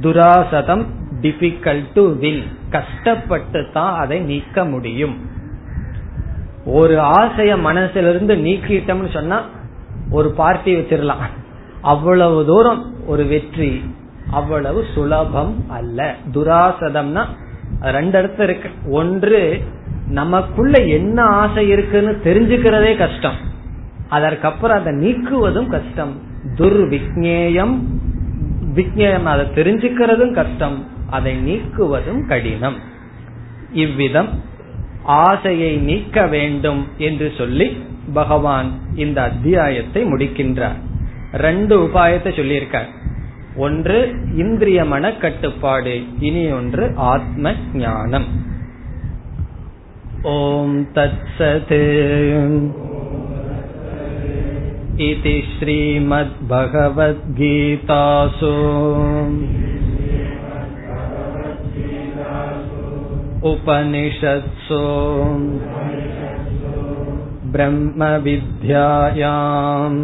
துராசதம் டிபிகல்ட் டு வில் கஷ்டப்பட்டு தான் அதை நீக்க முடியும். ஒரு ஆசைய மனசிலிருந்து நீக்கிட்டோம்னு சொன்னா ஒரு பார்ட்டி வச்சிடலாம் அவ்வளவு தூரம் ஒரு வெற்றி அவ்வளவு சுலபம் அல்ல. துராசதம்னா ரெண்டு அர்த்தம் இருக்கு. ஒன்று நமக்குள்ள என்ன ஆசை இருக்குன்னு தெரிஞ்சுக்கிறதே கஷ்டம். அதற்கப்புறம் அதை நீக்குவதும் கஷ்டம். துர்விக்னேயம் விக்னேயம் அதை தெரிஞ்சுக்கிறதும் கஷ்டம். அதை நீக்குவதும் கடினம். இவ்விதம் ஆசையை நீக்க வேண்டும் என்று சொல்லி பகவான் இந்த அத்தியாயத்தை முடிக்கின்றார். ரெண்டு உபாயத்தை சொல்லியிருக்கார் ஒன்று இந்திரிய மன கட்டுப்பாடு இனி ஒன்று ஆத்ம ஞானம் ஓம் தத் சத் इति श्रीमद्भगवद्गीतासु उपनिषत्सु ब्रह्मविद्यायाम्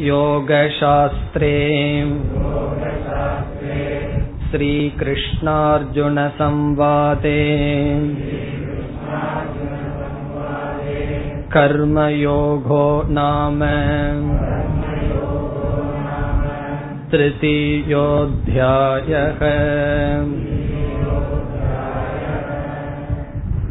योगशास्त्रे श्रीकृष्णार्जुनसंवादे कर्मयोगो नाम तृतीयोऽध्यायः